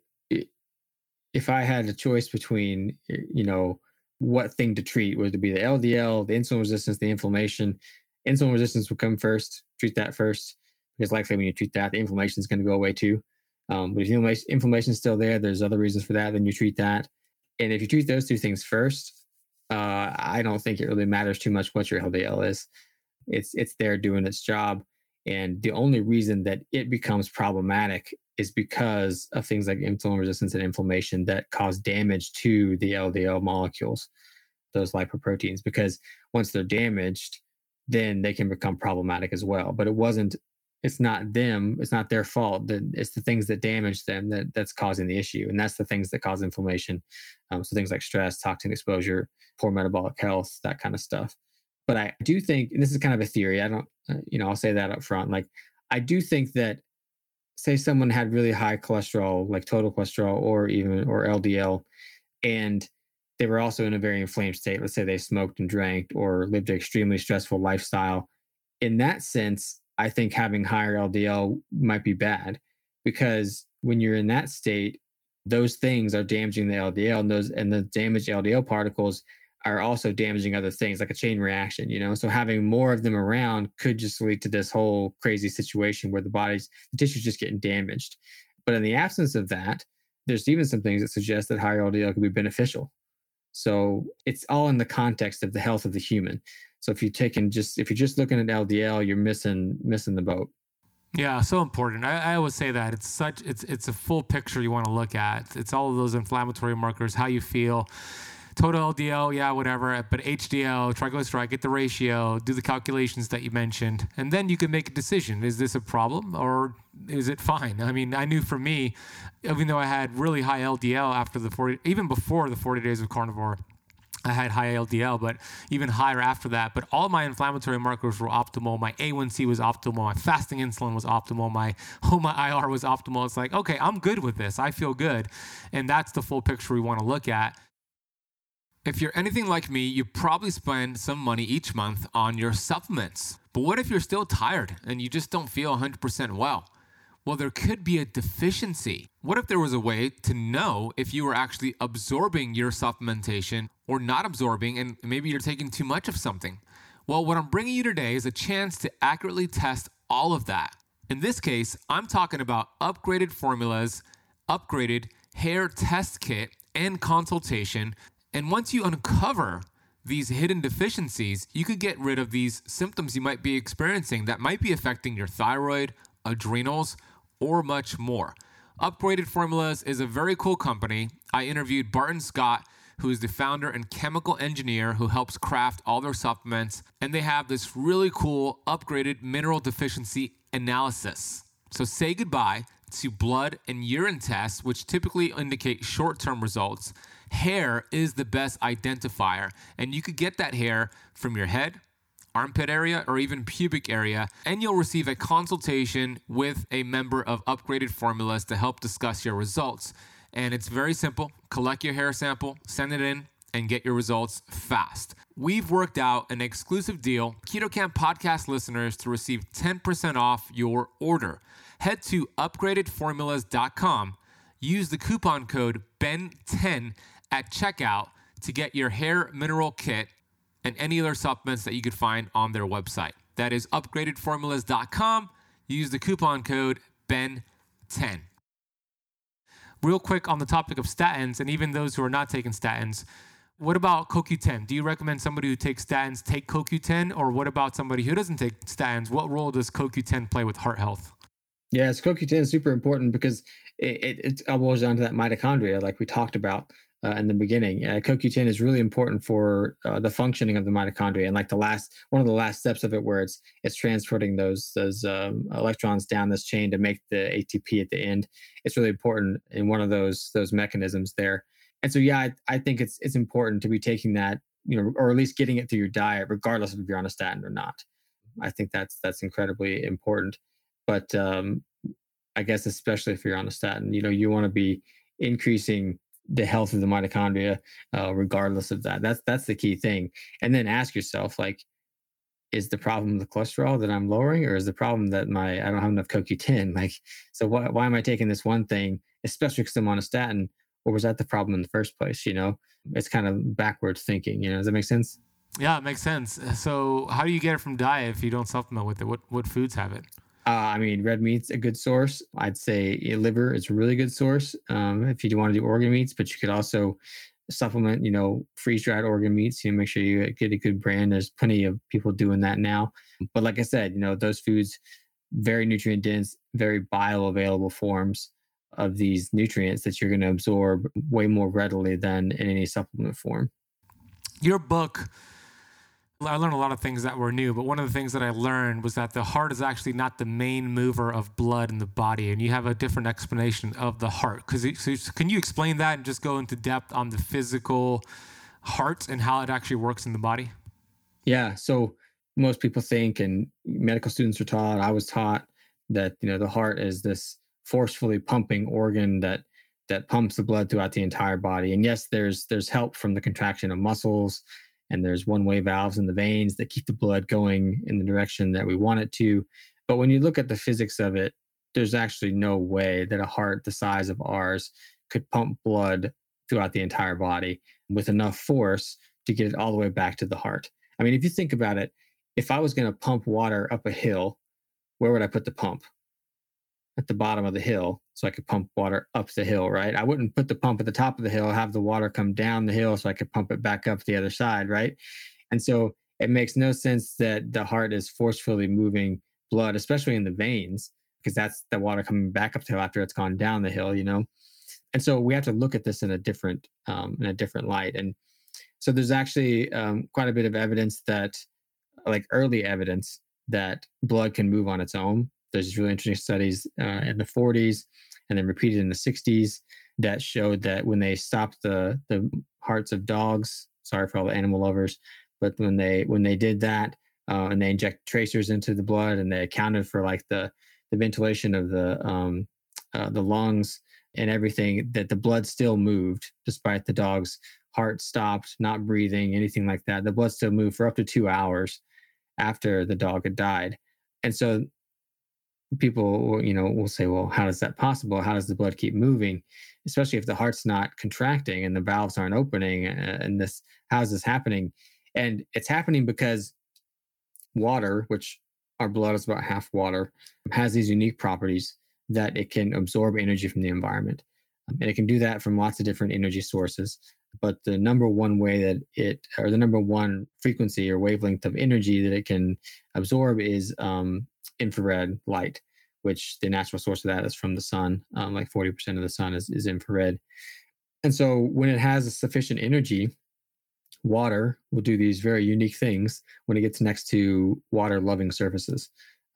if I had a choice between, you know, what thing to treat, would it be the LDL, the insulin resistance, the inflammation? Insulin resistance would come first, treat that first, because likely when you treat that, the inflammation is going to go away too. Um, but if inflammation is still there, there's other reasons for that. Then you treat that, and if you treat those two things first, uh, I don't think it really matters too much what your LDL is. It's it's there doing its job, and the only reason that it becomes problematic is because of things like insulin resistance and inflammation that cause damage to the LDL molecules, those lipoproteins. Because once they're damaged, then they can become problematic as well. But it wasn't it's not them it's not their fault that it's the things that damage them that that's causing the issue and that's the things that cause inflammation. Um, so things like stress toxin exposure poor metabolic health that kind of stuff. But i do think and this is kind of a theory i don't uh, you know i'll say that up front like i do think that say someone had really high cholesterol like total cholesterol or even or ldl and they were also in a very inflamed state let's say they smoked and drank or lived an extremely stressful lifestyle. In that sense I think having higher LDL might be bad because when you're in that state, those things are damaging the LDL and those and the damaged LDL particles are also damaging other things like a chain reaction, you know. So having more of them around could just lead to this whole crazy situation where the body's the tissue's just getting damaged. But in the absence of that, there's even some things that suggest that higher LDL could be beneficial. So it's all in the context of the health of the human. So if you're taking just if you're just looking at LDL, you're missing missing the boat. Yeah, so important. I, I, always say that it's such it's it's a full picture you want to look at. It's all of those inflammatory markers, how you feel, total LDL, yeah, whatever. But HDL, triglyceride, get the ratio, do the calculations that you mentioned, and then you can make a decision: is this a problem or is it fine? I mean, I knew for me, even though I had really high LDL after the forty, even before the forty days of carnivore I had high LDL, but even higher after that. But all my inflammatory markers were optimal. My A1C was optimal. My fasting insulin was optimal. My HOMA IR was optimal. It's like, okay, I'm good with this. I feel good. And that's the full picture we want to look at. If you're anything like me, you probably spend some money each month on your supplements. But what if you're still tired and you just don't feel 100% well? Well, there could be a deficiency. What if there was a way to know if you were actually absorbing your supplementation or not absorbing, and maybe you're taking too much of something? Well, what I'm bringing you today is a chance to accurately test all of that. In this case, I'm talking about upgraded formulas, upgraded hair test kit, and consultation. And once you uncover these hidden deficiencies, you could get rid of these symptoms you might be experiencing that might be affecting your thyroid, adrenals, or much more. Upgraded Formulas is a very cool company. I interviewed Barton Scott, who is the founder and chemical engineer who helps craft all their supplements, and they have this really cool upgraded mineral deficiency analysis. So say goodbye to blood and urine tests, which typically indicate short term results. Hair is the best identifier, and you could get that hair from your head, armpit area, or even pubic area, and you'll receive a consultation with a member of Upgraded Formulas to help discuss your results. And it's very simple collect your hair sample, send it in, and get your results fast. We've worked out an exclusive deal, Keto Camp podcast listeners, to receive 10% off your order. Head to upgradedformulas.com, use the coupon code BEN10 at checkout to get your hair mineral kit and any other supplements that you could find on their website. That is upgradedformulas.com. Use the coupon code BEN10. Real quick on the topic of statins, and even those who are not taking statins, what about CoQ10? Do you recommend somebody who takes statins take CoQ10, or what about somebody who doesn't take statins? What role does CoQ10 play with heart health? It's CoQ10 is super important because it, it, it boils down to that mitochondria, like we talked about uh, in the beginning. Uh, CoQ10 is really important for uh, the functioning of the mitochondria, and like the last one of the last steps of it, where it's it's transporting those those um, electrons down this chain to make the ATP at the end. It's really important in one of those those mechanisms there. And so, yeah, I, I think it's it's important to be taking that, you know, or at least getting it through your diet, regardless of if you're on a statin or not. I think that's that's incredibly important. But um, I guess especially if you're on a statin, you know, you want to be increasing the health of the mitochondria, uh, regardless of that. That's that's the key thing. And then ask yourself, like, is the problem the cholesterol that I'm lowering, or is the problem that my I don't have enough CoQ10? Like, so why why am I taking this one thing, especially because I'm on a statin, or was that the problem in the first place? You know, it's kind of backwards thinking. You know, does that make sense? Yeah, it makes sense. So, how do you get it from diet if you don't supplement with it? What what foods have it? Uh, I mean, red meat's a good source. I'd say liver is a really good source um, if you do want to do organ meats, but you could also supplement, you know, freeze dried organ meats. You know, make sure you get a good brand. There's plenty of people doing that now. But like I said, you know, those foods, very nutrient dense, very bioavailable forms of these nutrients that you're going to absorb way more readily than in any supplement form. Your book, I learned a lot of things that were new, but one of the things that I learned was that the heart is actually not the main mover of blood in the body, and you have a different explanation of the heart. Because so can you explain that and just go into depth on the physical heart and how it actually works in the body? Yeah. So most people think, and medical students are taught, I was taught that you know the heart is this forcefully pumping organ that that pumps the blood throughout the entire body. And yes, there's there's help from the contraction of muscles, and there's one-way valves in the veins that keep the blood going in the direction that we want it to. But when you look at the physics of it, there's actually no way that a heart the size of ours could pump blood throughout the entire body with enough force to get it all the way back to the heart. I mean, if you think about it, if I was going to pump water up a hill, where would I put the pump? At the bottom of the hill, so I could pump water up the hill, right? I wouldn't put the pump at the top of the hill, have the water come down the hill so I could pump it back up the other side, right? And so it makes no sense that the heart is forcefully moving blood, especially in the veins, because that's the water coming back up the hill after it's gone down the hill, you know? And so we have to look at this in a different um, in a different light. And so there's actually um, quite a bit of evidence that, like early evidence, that blood can move on its own. There's really interesting studies uh, in the 40s and then repeated in the 60s that showed that when they stopped the the hearts of dogs, sorry for all the animal lovers, but when they when they did that uh, and they inject tracers into the blood and they accounted for like the the ventilation of the um, uh, the lungs and everything, that the blood still moved despite the dog's heart stopped, not breathing, anything like that. The blood still moved for up to two hours after the dog had died. And so people you know will say well how is that possible? How does the blood keep moving? Especially if the heart's not contracting and the valves aren't opening and this how is this happening? And it's happening because water which our blood is about half water has these unique properties that it can absorb energy from the environment. And it can do that from lots of different energy sources. But the number one way that it or the number one frequency or wavelength of energy that it can absorb is um, infrared light, which the natural source of that is from the sun. Um, like 40% of the sun is, is infrared. And so when it has a sufficient energy, water will do these very unique things when it gets next to water loving surfaces.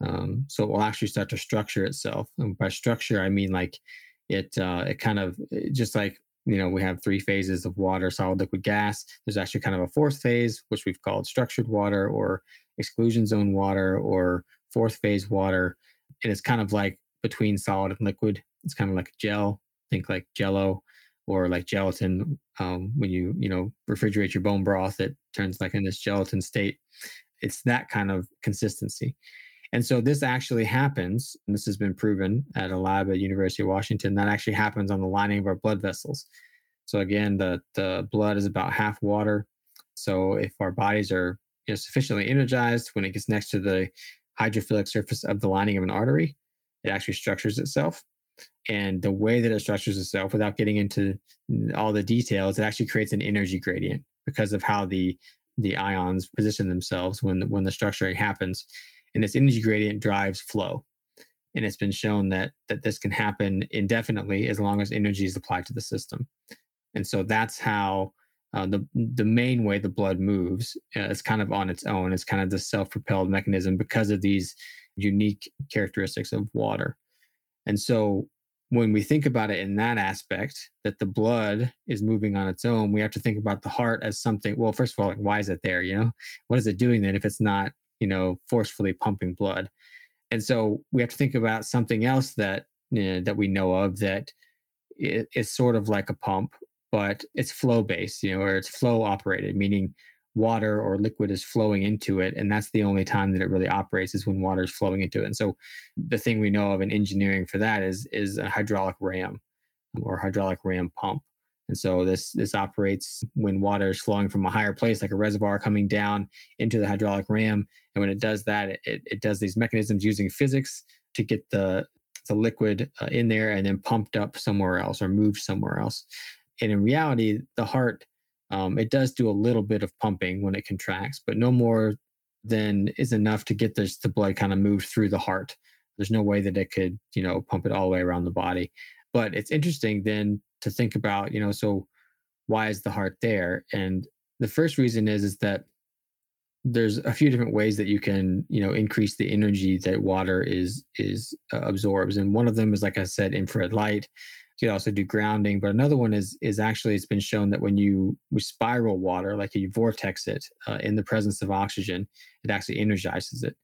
Um, so it will actually start to structure itself. And by structure, I mean like it, uh, it kind of just like, you know, we have three phases of water, solid, liquid, gas. There's actually kind of a fourth phase, which we've called structured water or exclusion zone water or fourth phase water. And it's kind of like between solid and liquid. It's kind of like gel. Think like jello or like gelatin. Um, when you, you know, refrigerate your bone broth, it turns like in this gelatin state. It's that kind of consistency. And so this actually happens, and this has been proven at a lab at University of Washington, that actually happens on the lining of our blood vessels. So again, the, the blood is about half water. So if our bodies are you know, sufficiently energized when it gets next to the hydrophilic surface of the lining of an artery. It actually structures itself. And the way that it structures itself, without getting into all the details, it actually creates an energy gradient because of how the the ions position themselves when when the structuring happens. And this energy gradient drives flow. And it's been shown that that this can happen indefinitely as long as energy is applied to the system. And so that's how uh, the the main way the blood moves uh, is kind of on its own. It's kind of the self propelled mechanism because of these unique characteristics of water. And so when we think about it in that aspect, that the blood is moving on its own, we have to think about the heart as something. Well, first of all, like, why is it there? You know, what is it doing then if it's not, you know, forcefully pumping blood? And so we have to think about something else that you know, that we know of that is sort of like a pump but it's flow based, you know, or it's flow operated, meaning water or liquid is flowing into it. And that's the only time that it really operates is when water is flowing into it. And so the thing we know of in engineering for that is is a hydraulic ram or hydraulic ram pump. And so this this operates when water is flowing from a higher place, like a reservoir coming down into the hydraulic ram. And when it does that, it, it does these mechanisms using physics to get the the liquid uh, in there and then pumped up somewhere else or moved somewhere else. And in reality, the heart um, it does do a little bit of pumping when it contracts, but no more than is enough to get this the blood kind of moved through the heart. There's no way that it could you know pump it all the way around the body. But it's interesting then to think about you know so why is the heart there? And the first reason is is that there's a few different ways that you can you know increase the energy that water is is uh, absorbs and one of them is like i said infrared light you can also do grounding but another one is is actually it's been shown that when you spiral water like you vortex it uh, in the presence of oxygen it actually energizes it.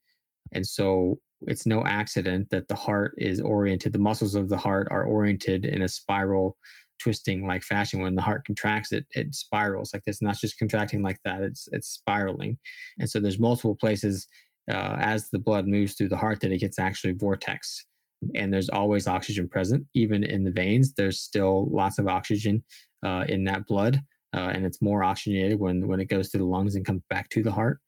And so it's no accident that the heart is oriented the muscles of the heart are oriented in a spiral twisting like fashion. When the heart contracts it it spirals like this not just contracting like that it's it's spiraling. And so there's multiple places uh, as the blood moves through the heart that it gets actually vortex and there's always oxygen present even in the veins there's still lots of oxygen uh, in that blood uh, and it's more oxygenated when when it goes through the lungs and comes back to the heart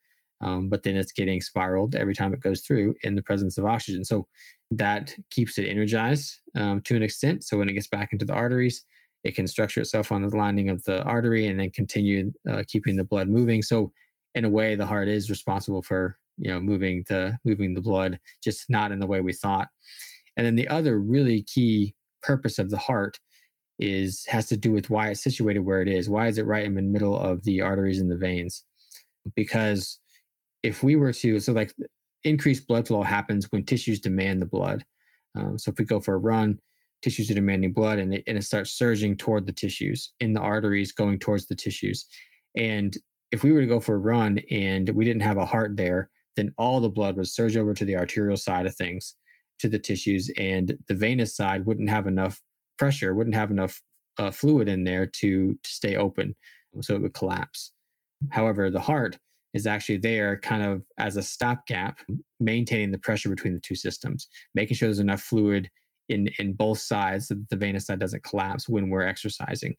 um, but then it's getting spiraled every time it goes through in the presence of oxygen so that keeps it energized um, to an extent so when it gets back into the arteries it can structure itself on the lining of the artery and then continue uh, keeping the blood moving. So in a way, the heart is responsible for you know moving the moving the blood, just not in the way we thought. And then the other really key purpose of the heart is has to do with why it's situated where it is. Why is it right in the middle of the arteries and the veins? Because if we were to so like increased blood flow happens when tissues demand the blood. Um, so if we go for a run, tissues are demanding blood and it, and it starts surging toward the tissues in the arteries going towards the tissues and if we were to go for a run and we didn't have a heart there then all the blood would surge over to the arterial side of things to the tissues and the venous side wouldn't have enough pressure wouldn't have enough uh, fluid in there to, to stay open so it would collapse however the heart is actually there kind of as a stopgap maintaining the pressure between the two systems making sure there's enough fluid in in both sides so that the venous side doesn't collapse when we're exercising,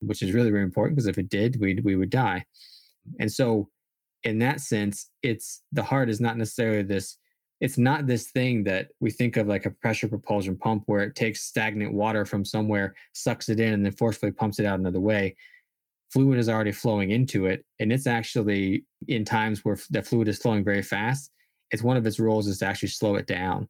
which is really, really important because if it did, we we would die. And so in that sense, it's the heart is not necessarily this it's not this thing that we think of like a pressure propulsion pump where it takes stagnant water from somewhere, sucks it in, and then forcefully pumps it out another way. Fluid is already flowing into it, and it's actually in times where the fluid is flowing very fast. It's one of its roles is to actually slow it down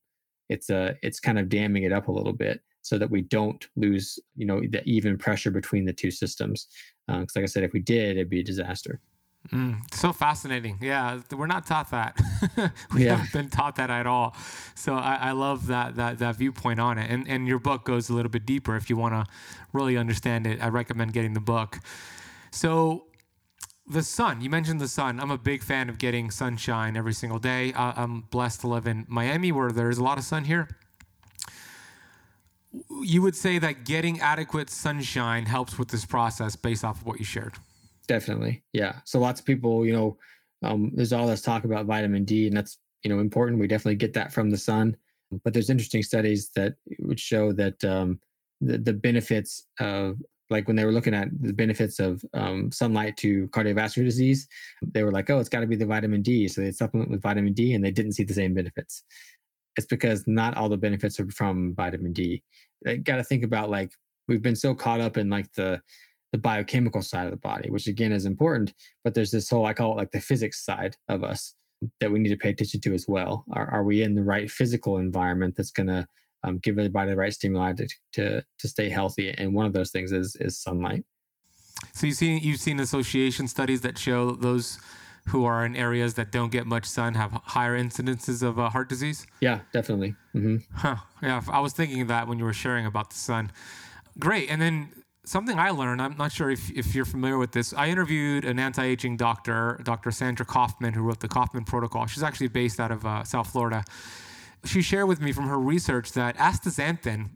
it's a uh, it's kind of damming it up a little bit so that we don't lose you know the even pressure between the two systems because uh, like i said if we did it'd be a disaster Mm, so fascinating. Yeah, we're not taught that. we yeah. haven't been taught that at all. So I, I, love that that that viewpoint on it. And and your book goes a little bit deeper. If you want to really understand it, I recommend getting the book. So the sun. You mentioned the sun. I'm a big fan of getting sunshine every single day. Uh, I'm blessed to live in Miami where there's a lot of sun here. You would say that getting adequate sunshine helps with this process based off of what you shared. Definitely. Yeah. So lots of people, you know, um, there's all this talk about vitamin D, and that's, you know, important. We definitely get that from the sun. But there's interesting studies that would show that um, the, the benefits of like when they were looking at the benefits of um, sunlight to cardiovascular disease, they were like, oh, it's got to be the vitamin D. So they supplement with vitamin D and they didn't see the same benefits. It's because not all the benefits are from vitamin D. They got to think about like we've been so caught up in like the the biochemical side of the body, which again is important, but there's this whole I call it like the physics side of us that we need to pay attention to as well. Are, are we in the right physical environment that's going to um, give everybody the right stimuli to, to to stay healthy. And one of those things is is sunlight. So you see, you've seen association studies that show those who are in areas that don't get much sun have higher incidences of uh, heart disease. Yeah, definitely. Mm-hmm. Huh. Yeah, I was thinking of that when you were sharing about the sun. Great. And then something I learned, I'm not sure if, if you're familiar with this. I interviewed an anti aging doctor, Dr. Sandra Kaufman, who wrote the Kaufman Protocol. She's actually based out of uh, South Florida she shared with me from her research that astaxanthin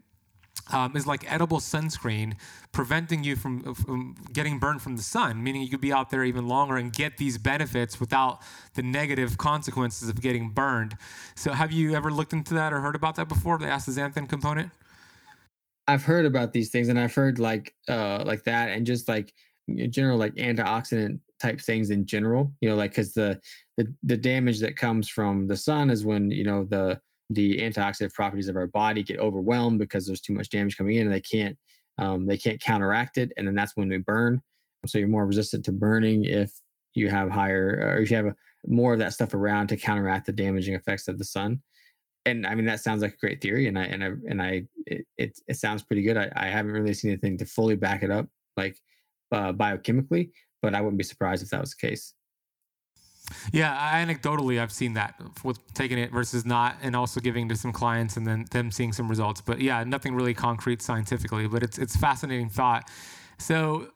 um, is like edible sunscreen, preventing you from, from, getting burned from the sun, meaning you could be out there even longer and get these benefits without the negative consequences of getting burned. So, have you ever looked into that or heard about that before, the astaxanthin component? I've heard about these things, and I've heard like uh, like that, and just like general like antioxidant type things in general. You know, like because the, the the damage that comes from the sun is when you know the the antioxidant properties of our body get overwhelmed because there's too much damage coming in and they can't um, they can't counteract it and then that's when we burn so you're more resistant to burning if you have higher or if you have a, more of that stuff around to counteract the damaging effects of the sun and i mean that sounds like a great theory and i and i and i it, it, it sounds pretty good I, I haven't really seen anything to fully back it up like uh, biochemically but i wouldn't be surprised if that was the case yeah, anecdotally, I've seen that with taking it versus not, and also giving to some clients and then them seeing some results. But yeah, nothing really concrete scientifically, but it's it's fascinating thought. So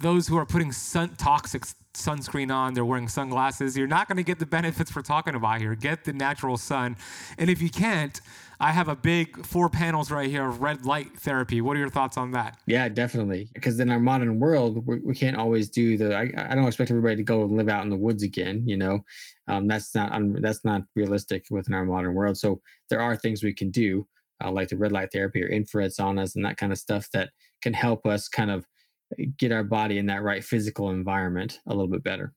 those who are putting sun, toxic sunscreen on, they're wearing sunglasses. You're not going to get the benefits we're talking about here. Get the natural sun, and if you can't, I have a big four panels right here of red light therapy. What are your thoughts on that? Yeah, definitely. Because in our modern world, we, we can't always do the. I, I, don't expect everybody to go and live out in the woods again. You know, um, that's not um, that's not realistic within our modern world. So there are things we can do, uh, like the red light therapy or infrared saunas and that kind of stuff that can help us kind of get our body in that right physical environment a little bit better.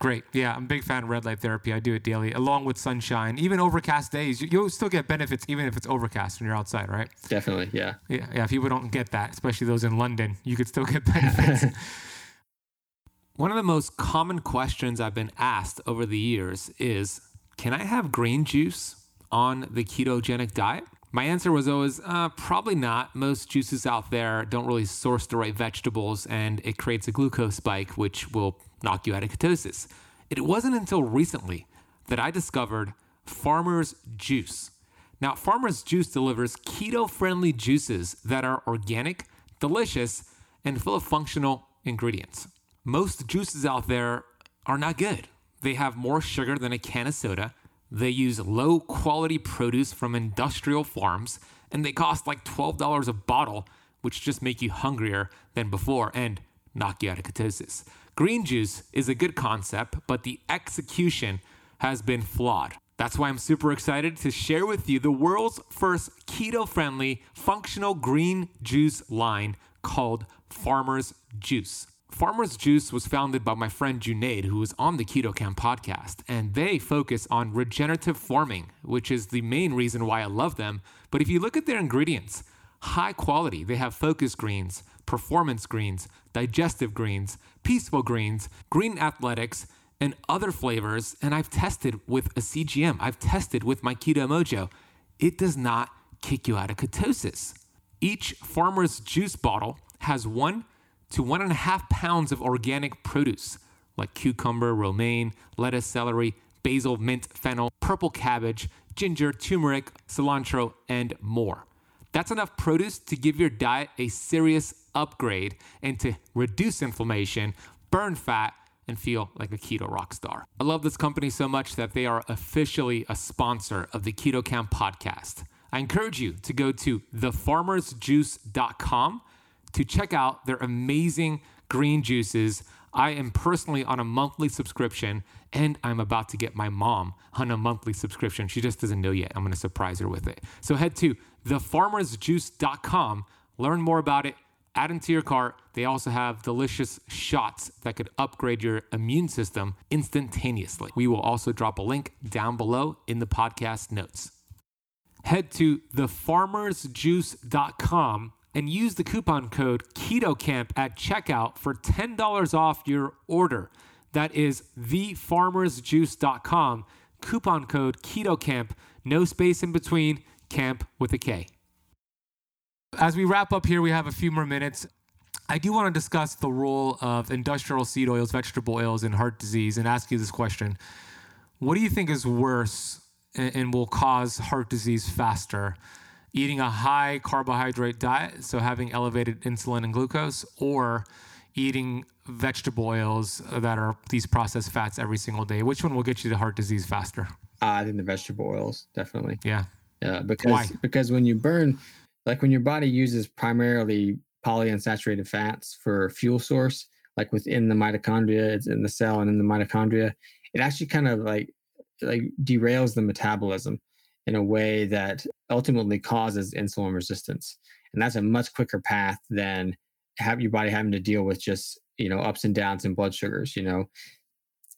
Great. Yeah, I'm a big fan of red light therapy. I do it daily, along with sunshine. Even overcast days, you'll still get benefits even if it's overcast when you're outside, right? Definitely. Yeah. Yeah. Yeah. If people don't get that, especially those in London. You could still get benefits. One of the most common questions I've been asked over the years is Can I have green juice on the ketogenic diet? My answer was always uh, probably not. Most juices out there don't really source the right vegetables, and it creates a glucose spike, which will knock you out of ketosis. It wasn't until recently that I discovered Farmer's Juice. Now, Farmer's Juice delivers keto friendly juices that are organic, delicious, and full of functional ingredients. Most juices out there are not good. They have more sugar than a can of soda they use low quality produce from industrial farms, and they cost like $12 a bottle, which just make you hungrier than before and knock you out of ketosis. Green juice is a good concept, but the execution has been flawed. That's why I'm super excited to share with you the world's first keto friendly functional green juice line called Farmer's Juice. Farmer's Juice was founded by my friend Junaid, who was on the Keto Camp podcast, and they focus on regenerative farming, which is the main reason why I love them. But if you look at their ingredients, high quality, they have focus greens, performance greens, digestive greens, peaceful greens, green athletics, and other flavors. And I've tested with a CGM, I've tested with my Keto Mojo. It does not kick you out of ketosis. Each Farmer's Juice bottle has one to one and a half pounds of organic produce like cucumber, romaine, lettuce, celery, basil, mint, fennel, purple cabbage, ginger, turmeric, cilantro, and more. That's enough produce to give your diet a serious upgrade and to reduce inflammation, burn fat, and feel like a keto rock star. I love this company so much that they are officially a sponsor of the Keto Camp podcast. I encourage you to go to thefarmersjuice.com to check out their amazing green juices. I am personally on a monthly subscription and I'm about to get my mom on a monthly subscription. She just doesn't know yet. I'm going to surprise her with it. So head to thefarmersjuice.com, learn more about it, add into your cart. They also have delicious shots that could upgrade your immune system instantaneously. We will also drop a link down below in the podcast notes. Head to thefarmersjuice.com and use the coupon code KETOCAMP at checkout for $10 off your order. That is thefarmersjuice.com. Coupon code KETOCAMP, no space in between, camp with a K. As we wrap up here, we have a few more minutes. I do want to discuss the role of industrial seed oils, vegetable oils in heart disease, and ask you this question What do you think is worse and will cause heart disease faster? Eating a high carbohydrate diet, so having elevated insulin and glucose, or eating vegetable oils that are these processed fats every single day? Which one will get you to heart disease faster? Uh, I think the vegetable oils, definitely. Yeah. Yeah, because Why? because when you burn, like when your body uses primarily polyunsaturated fats for fuel source, like within the mitochondria, it's in the cell and in the mitochondria, it actually kind of like like derails the metabolism in a way that ultimately causes insulin resistance. And that's a much quicker path than have your body having to deal with just, you know, ups and downs in blood sugars, you know.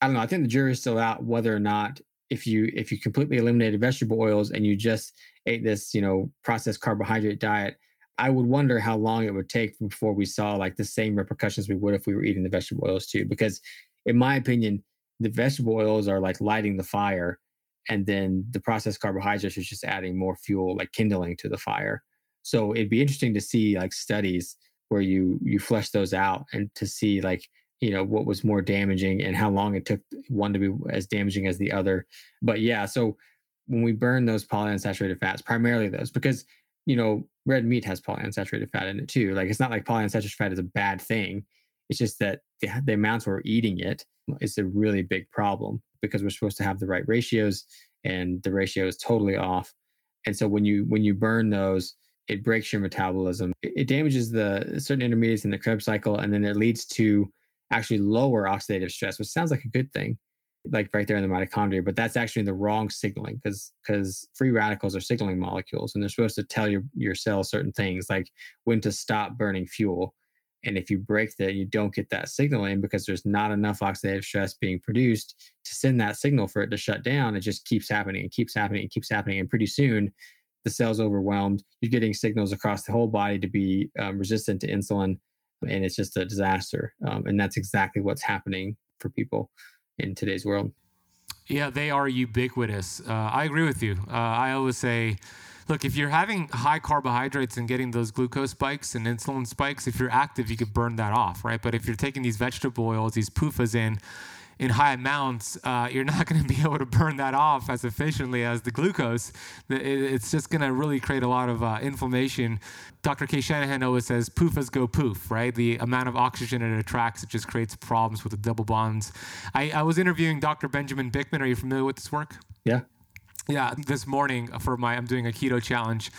I don't know. I think the jury's still out whether or not if you if you completely eliminated vegetable oils and you just ate this you know processed carbohydrate diet i would wonder how long it would take before we saw like the same repercussions we would if we were eating the vegetable oils too because in my opinion the vegetable oils are like lighting the fire and then the processed carbohydrates is just adding more fuel like kindling to the fire. So it'd be interesting to see like studies where you you flesh those out and to see like you know what was more damaging and how long it took one to be as damaging as the other. But yeah so when we burn those polyunsaturated fats primarily those because you know red meat has polyunsaturated fat in it too. Like it's not like polyunsaturated fat is a bad thing. It's just that the, the amounts we're eating it is a really big problem because we're supposed to have the right ratios and the ratio is totally off and so when you when you burn those it breaks your metabolism it, damages the certain intermediates in the krebs cycle and then it leads to actually lower oxidative stress, which sounds like a good thing, like right there in the mitochondria. But that's actually the wrong signaling because because free radicals are signaling molecules and they're supposed to tell your your cell certain things like when to stop burning fuel. And if you break that, you don't get that signaling because there's not enough oxidative stress being produced to send that signal for it to shut down. It just keeps happening and keeps happening and keeps happening. And pretty soon, the cell's overwhelmed. You're getting signals across the whole body to be um, resistant to insulin and it's just a disaster. Um, and that's exactly what's happening for people in today's world. Yeah, they are ubiquitous. Uh, I agree with you. Uh, I always say, look, if you're having high carbohydrates and getting those glucose spikes and insulin spikes, if you're active, you could burn that off, right? But if you're taking these vegetable oils, these PUFAs in, in high amounts, uh, you're not going to be able to burn that off as efficiently as the glucose. It's just going to really create a lot of uh, inflammation. Dr. Cate Shanahan always says, PUFAs go poof, right? The amount of oxygen it attracts, it just creates problems with the double bonds. I, I was interviewing Dr. Benjamin Bikman. Are you familiar with this work? Yeah. Yeah, this morning for my, I'm doing a keto challenge.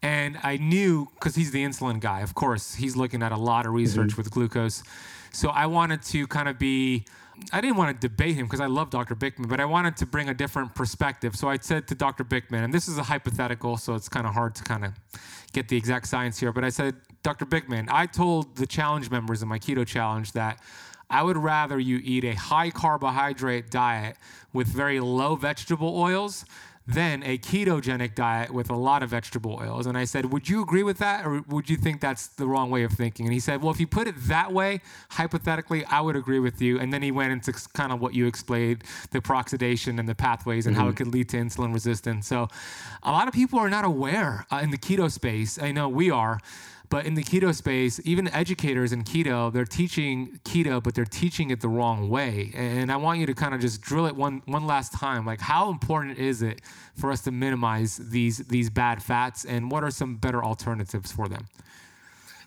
And I knew, because he's the insulin guy, of course, he's looking at a lot of research mm-hmm. with glucose. So I wanted to kind of be I didn't want to debate him because I love Dr. Bikman, but I wanted to bring a different perspective. So I said to Dr. Bikman, and this is a hypothetical, so it's kind of hard to kind of get the exact science here, but I said, Dr. Bikman, I told the challenge members in my keto challenge that I would rather you eat a high carbohydrate diet with very low vegetable oils than a ketogenic diet with a lot of vegetable oils. And I said, Would you agree with that? Or would you think that's the wrong way of thinking? And he said, Well, if you put it that way, hypothetically, I would agree with you. And then he went into kind of what you explained the peroxidation and the pathways and mm-hmm. how it could lead to insulin resistance. So a lot of people are not aware uh, in the keto space. I know we are. But in the keto space, even educators in keto, they're teaching keto, but they're teaching it the wrong way. And I want you to kind of just drill it one one last time. Like, how important is it for us to minimize these these bad fats, and what are some better alternatives for them?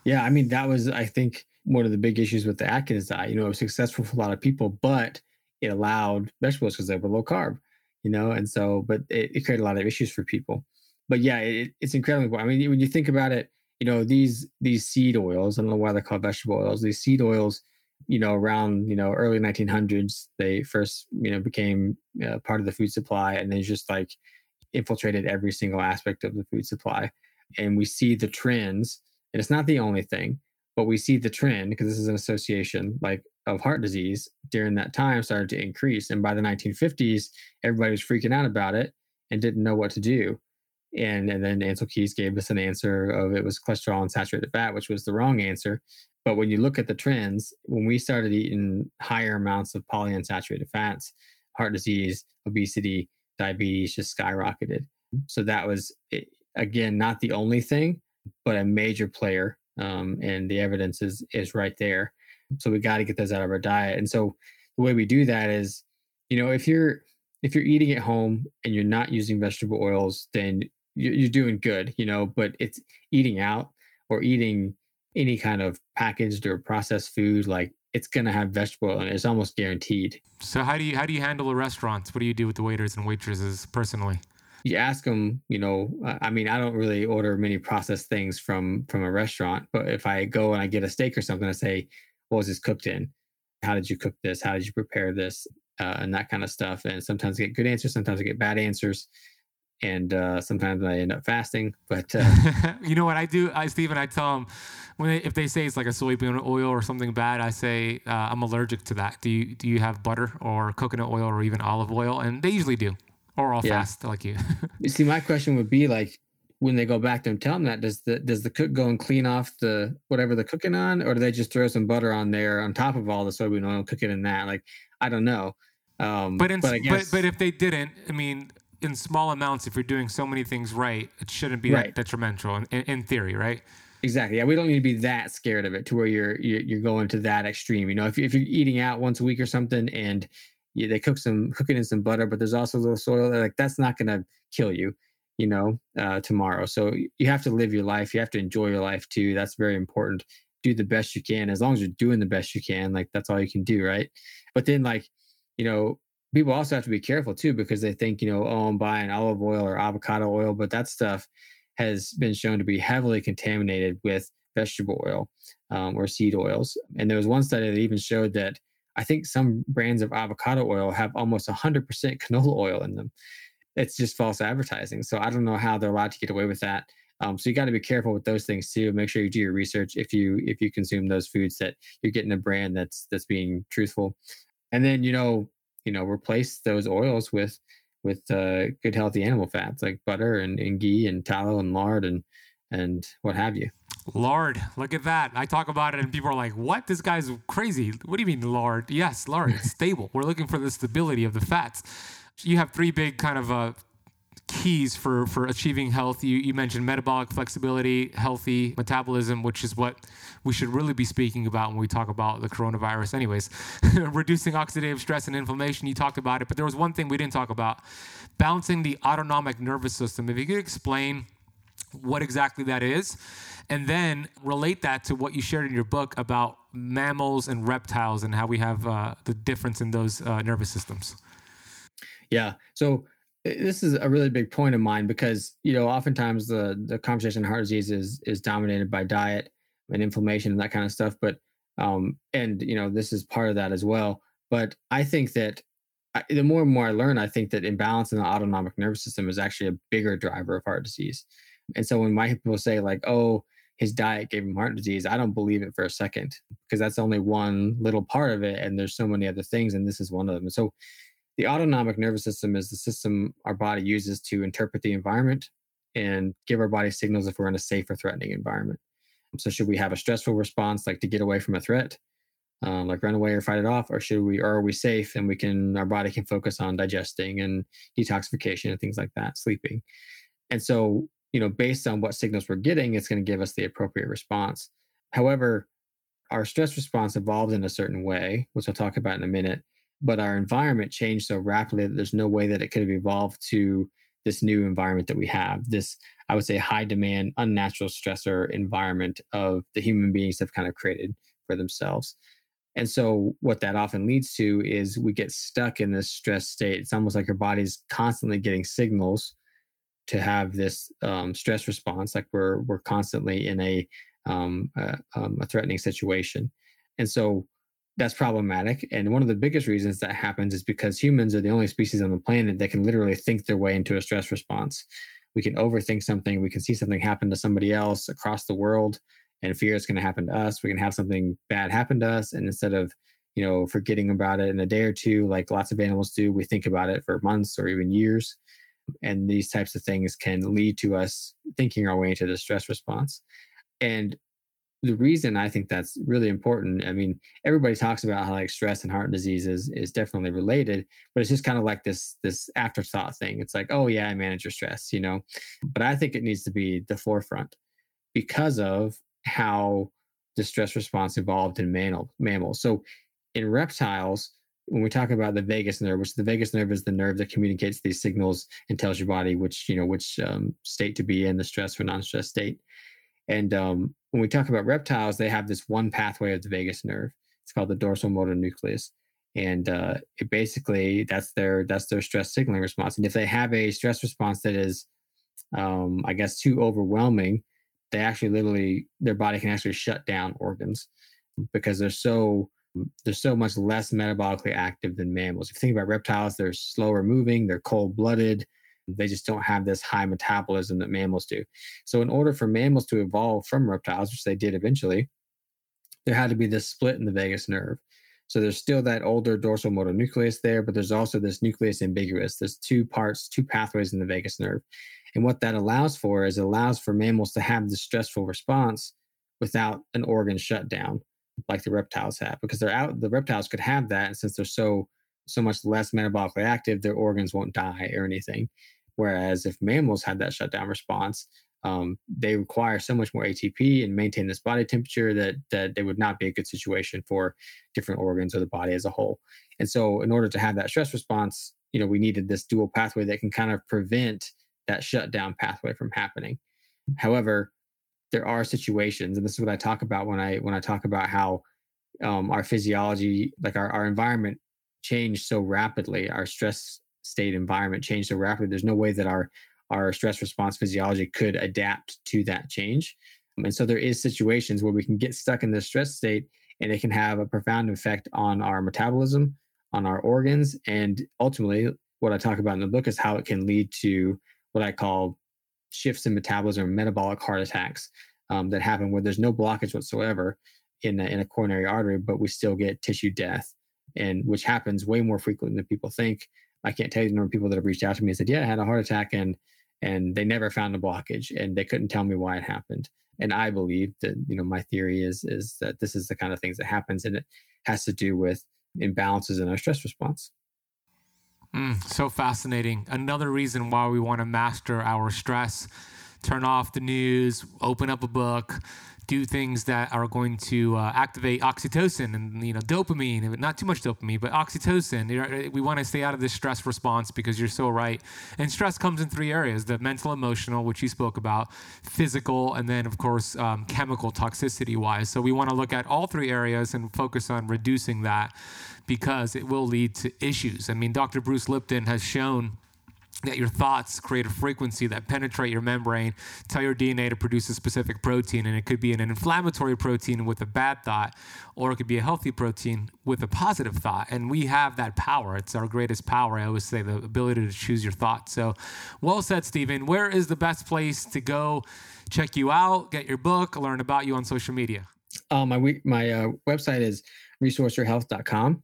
Yeah, I mean, that was I think one of the big issues with the Atkins diet. You know, it was successful for a lot of people, but it allowed vegetables because they were low carb. You know, and so, but it, it created a lot of issues for people. But yeah, it, it's incredibly. important. I mean, when you think about it you know these these seed oils i don't know why they're called vegetable oils these seed oils you know around you know early 1900s they first you know became uh, part of the food supply and they just like infiltrated every single aspect of the food supply. And we see the trends and it's not the only thing but we see the trend because this is an association like of heart disease during that time started to increase. And by the 1950s everybody was freaking out about it and didn't know what to do and and then Ancel Keys gave us an answer of it was cholesterol and saturated fat, which was the wrong answer. But when you look at the trends, when we started eating higher amounts of polyunsaturated fats, heart disease, obesity, diabetes just skyrocketed. So that was eh, again not the only thing, but a major player, um, and the evidence is is right there. So we got to get those out of our diet. And so the way we do that is, you know, if you're if you're eating at home and you're not using vegetable oils, then you're doing good, you know, but it's eating out or eating any kind of packaged or processed food, like it's gonna have vegetable and it's almost guaranteed. So how do you how do you handle the restaurants? What do you do with the waiters and waitresses personally? You ask them, you know, I mean, I don't really order many processed things from from a restaurant, but if I go and I get a steak or something, I say, "What was this cooked in? How did you cook this? How did you prepare this?" Uh, and that kind of stuff. And sometimes I get good answers, sometimes I get bad answers and uh, sometimes I end up fasting. But uh, you know what I do, I Stephen, I tell them when they, if they say it's like a soybean oil or something bad, I say uh, I'm allergic to that. Do you do you have butter or coconut oil or even olive oil? And they usually do, or all yeah. fast like you. you see, my question would be like, when they go back to them, tell them that does the does the cook go and clean off the whatever they're cooking on, or do they just throw some butter on there on top of all the soybean oil, cook it in that? Like, I don't know. Um, but, in, but, guess, but but if they didn't, I mean, in small amounts, if you're doing so many things right, it shouldn't be right. that detrimental in, in, theory, right? Exactly. Yeah, we don't need to be that scared of it to where you're you're going to that extreme. You know, if if you're eating out once a week or something, and you, they cook some cooking in some butter, but there's also a little soil, like that's not going to kill you you know, uh, tomorrow. So you have to live your life. You have to enjoy your life too. That's very important. Do the best you can. As long as you're doing the best you can, like that's all you can do, right? But then, like, you know, people also have to be careful too because they think, you know, oh, I'm buying olive oil or avocado oil, but that stuff has been shown to be heavily contaminated with vegetable oil um, or seed oils. And there was one study that even showed that I think some brands of avocado oil have almost 100% canola oil in them it's just false advertising. So I don't know how they're allowed to get away with that. Um, so you got to be careful with those things too. Make sure you do your research if you if you consume those foods that you're getting a brand that's that's being truthful, and then you know you know replace those oils with with uh, good healthy animal fats like butter and, and ghee and tallow and lard and and what have you. Lard, look at that. I talk about it and people are like, what? This guy's crazy. What do you mean lard? Yes, lard. It's stable. We're looking for the stability of the fats you have three big kind of uh, keys for for achieving health. You you mentioned metabolic flexibility, healthy metabolism, which is what we should really be speaking about when we talk about the coronavirus. Anyways, reducing oxidative stress and inflammation. You talked about it, but there was one thing we didn't talk about: balancing the autonomic nervous system. If you could explain what exactly that is, and then relate that to what you shared in your book about mammals and reptiles and how we have uh, the difference in those uh, nervous systems. Yeah. So this is a really big point of mine because you know oftentimes the the conversation on heart disease is is dominated by diet and inflammation and that kind of stuff. But um, and you know this is part of that as well. But I think that I, the more and more I learn, I think that imbalance in the autonomic nervous system is actually a bigger driver of heart disease. And so when my people say like, "Oh, his diet gave him heart disease," I don't believe it for a second because that's only one little part of it, and there's so many other things, and this is one of them. So the autonomic nervous system is the system our body uses to interpret the environment and give our body signals if we're in a safe or threatening environment. So, should we have a stressful response, like to get away from a threat, um, like run away or fight it off, or should we, or are we safe and we can, our body can focus on digesting and detoxification and things like that, sleeping. And so, you know, based on what signals we're getting, it's going to give us the appropriate response. However, our stress response evolves in a certain way, which I'll talk about in a minute but our environment changed so rapidly that there's no way that it could have evolved to this new environment that we have this i would say high demand unnatural stressor environment of the human beings have kind of created for themselves. And so what that often leads to is we get stuck in this stress state. It's almost like your body's constantly getting signals to have this um, stress response like we're we're constantly in a um, um, a threatening situation. And so that's problematic. And one of the biggest reasons that happens is because humans are the only species on the planet that can literally think their way into a stress response. We can overthink something, we can see something happen to somebody else across the world and fear it's going to happen to us. We can have something bad happen to us. And instead of, you know, forgetting about it in a day or two, like lots of animals do, we think about it for months or even years. And these types of things can lead to us thinking our way into the stress response. And the reason I think that's really important, I mean, everybody talks about how like stress and heart disease is, is definitely related, but it's just kind of like this this afterthought thing. It's like, oh yeah, I manage your stress, you know. But I think it needs to be the forefront because of how the stress response evolved in mammal, mammals. So in reptiles, when we talk about the vagus nerve, which the vagus nerve is the nerve that communicates these signals and tells your body which, you know, which um, state to be in, the stress or non-stress state. And um, when we talk about reptiles, they have this one pathway of the vagus nerve. It's called the dorsal motor nucleus, and uh, it basically that's their that's their stress signaling response. And if they have a stress response that is, um, I guess, too overwhelming, they actually literally their body can actually shut down organs because they're so they're so much less metabolically active than mammals. If you think about reptiles, they're slower moving, they're cold blooded, They just don't have this high metabolism that mammals do. So, in order for mammals to evolve from reptiles, which they did eventually, there had to be this split in the vagus nerve. So there's still that older dorsal motor nucleus there, but there's also this nucleus ambiguus. There's two parts, two pathways in the vagus nerve. And what that allows for is it allows for mammals to have the stressful response without an organ shutdown like the reptiles have, because they're out, the reptiles could have that. And since they're so so much less metabolically active, their organs won't die or anything. Whereas if mammals had that shutdown response, um, they require so much more ATP and maintain this body temperature that that they would not be a good situation for different organs or the body as a whole. And so, in order to have that stress response, you know, we needed this dual pathway that can kind of prevent that shutdown pathway from happening. However, there are situations, and this is what I talk about when I when I talk about how um, our physiology, like our, our environment, changed so rapidly. Our stress state environment changed so rapidly. There's no way that our our stress response physiology could adapt to that change. Um, and so there is situations where we can get stuck in this stress state and it can have a profound effect on our metabolism, on our organs, and ultimately what I talk about in the book is how it can lead to what I call shifts in metabolism, metabolic heart attacks um, that happen where there's no blockage whatsoever in a, in a coronary artery, but we still get tissue death, and which happens way more frequently than people think. I can't tell you the number of people that have reached out to me and said, "Yeah, I had a heart attack," and and they never found a blockage and they couldn't tell me why it happened. And i believe that you know my theory is is that this is the kind of things that happens and it has to do with imbalances in our stress response. Mm, so fascinating. Another reason why we want to master our stress turn off the news open up a book do things that are going to uh, activate oxytocin and you know dopamine not too much dopamine but oxytocin. We want to stay out of this stress response because you're so right. And stress comes in three areas the mental emotional which you spoke about physical and then of course um, chemical toxicity wise so we want to look at all three areas and focus on reducing that because it will lead to issues. I mean dr bruce lipton has shown that your thoughts create a frequency that penetrate your membrane, tell your DNA to produce a specific protein. And it could be an inflammatory protein with a bad thought, or it could be a healthy protein with a positive thought. And we have that power. It's our greatest power. I always say the ability to choose your thoughts. So, well said, Stephen. Where is the best place to go check you out, get your book, learn about you on social media? Uh, my my uh, website is resourceyourhealth.com.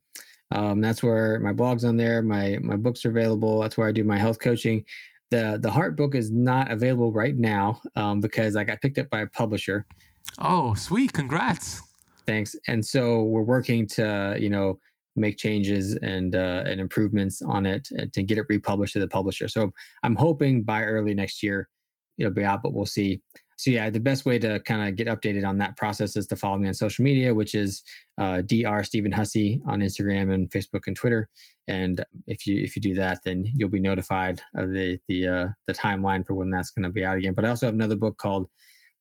Um, that's where my blog's on there. My my books are available. That's where I do my health coaching. The the heart book is not available right now um, because I got picked up by a publisher. Oh, sweet! Congrats. Thanks. And so we're working to you know make changes and uh, and improvements on it to get it republished to the publisher. So I'm hoping by early next year it'll be out, but we'll see so yeah, the best way to kind of get updated on that process is to follow me on social media, which is uh, Dr. Stephen Hussey on Instagram and Facebook and Twitter. And if you if you do that, then you'll be notified of the the uh, the timeline for when that's going to be out again. But I also have another book called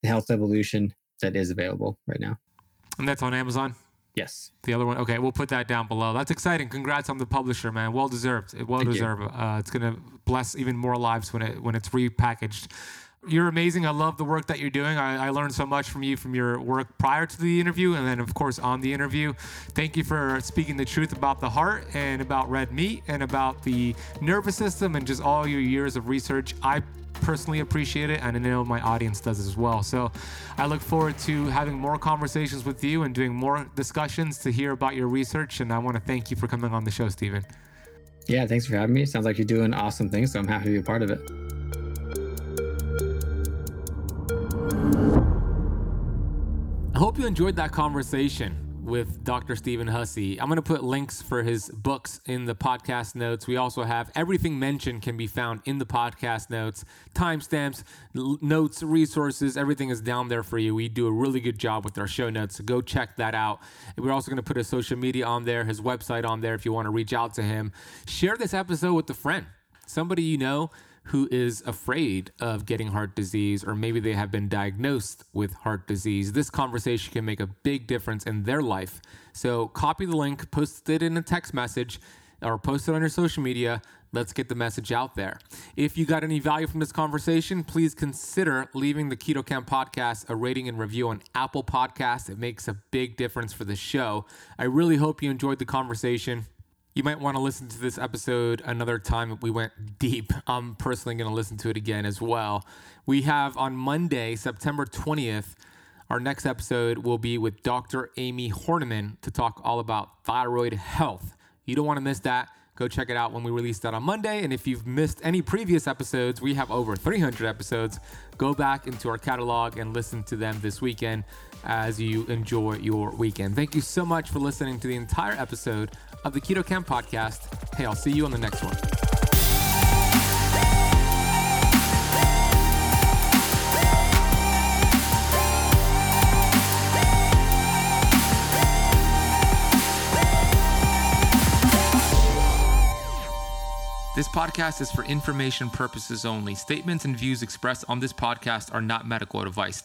The Health Evolution that is available right now. And that's on Amazon. Yes. The other one. Okay, we'll put that down below. That's exciting. Congrats on the publisher, man. Well deserved. Well Thank deserved. Uh, it's gonna bless even more lives when it when it's repackaged you're amazing. I love the work that you're doing. I, I, learned so much from you from your work prior to the interview and then, of course, on the interview. Thank you for speaking the truth about the heart and about red meat and about the nervous system and just all your years of research. I personally appreciate it, and I know my audience does as well. So I look forward to having more conversations with you and doing more discussions to hear about your research. And I want to thank you for coming on the show, Stephen. Yeah, thanks for having me. Sounds like you're doing awesome things, so I'm happy to be a part of it. I hope you enjoyed that conversation with Dr. Stephen Hussey. I'm going to put links for his books in the podcast notes. We also have everything mentioned can be found in the podcast notes, timestamps, notes, resources, everything is down there for you. We do a really good job with our show notes, so go check that out. We're also going to put his social media on there, his website on there if you want to reach out to him. Share this episode with a friend, somebody you know who is afraid of getting heart disease, or maybe they have been diagnosed with heart disease, this conversation can make a big difference in their life. So, copy the link, post it in a text message, or post it on your social media. Let's get the message out there. If you got any value from this conversation, please consider leaving the Keto Camp podcast a rating and review on Apple Podcasts. It makes a big difference for the show. I really hope you enjoyed the conversation. You might want to listen to this episode another time. We went deep. I'm personally going to listen to it again as well. We have on Monday, September 20th, our next episode will be with Dr. Amie Hornaman to talk all about thyroid health. You don't want to miss that. Go check it out when we release that on Monday. And if you've missed any previous episodes, we have over 300 episodes. Go back into our catalog and listen to them this weekend as you enjoy your weekend. Thank you so much for listening to the entire episode of the Keto Camp podcast. Hey, I'll see you on the next one. This podcast is for information purposes only. Statements and views expressed on this podcast are not medical advice.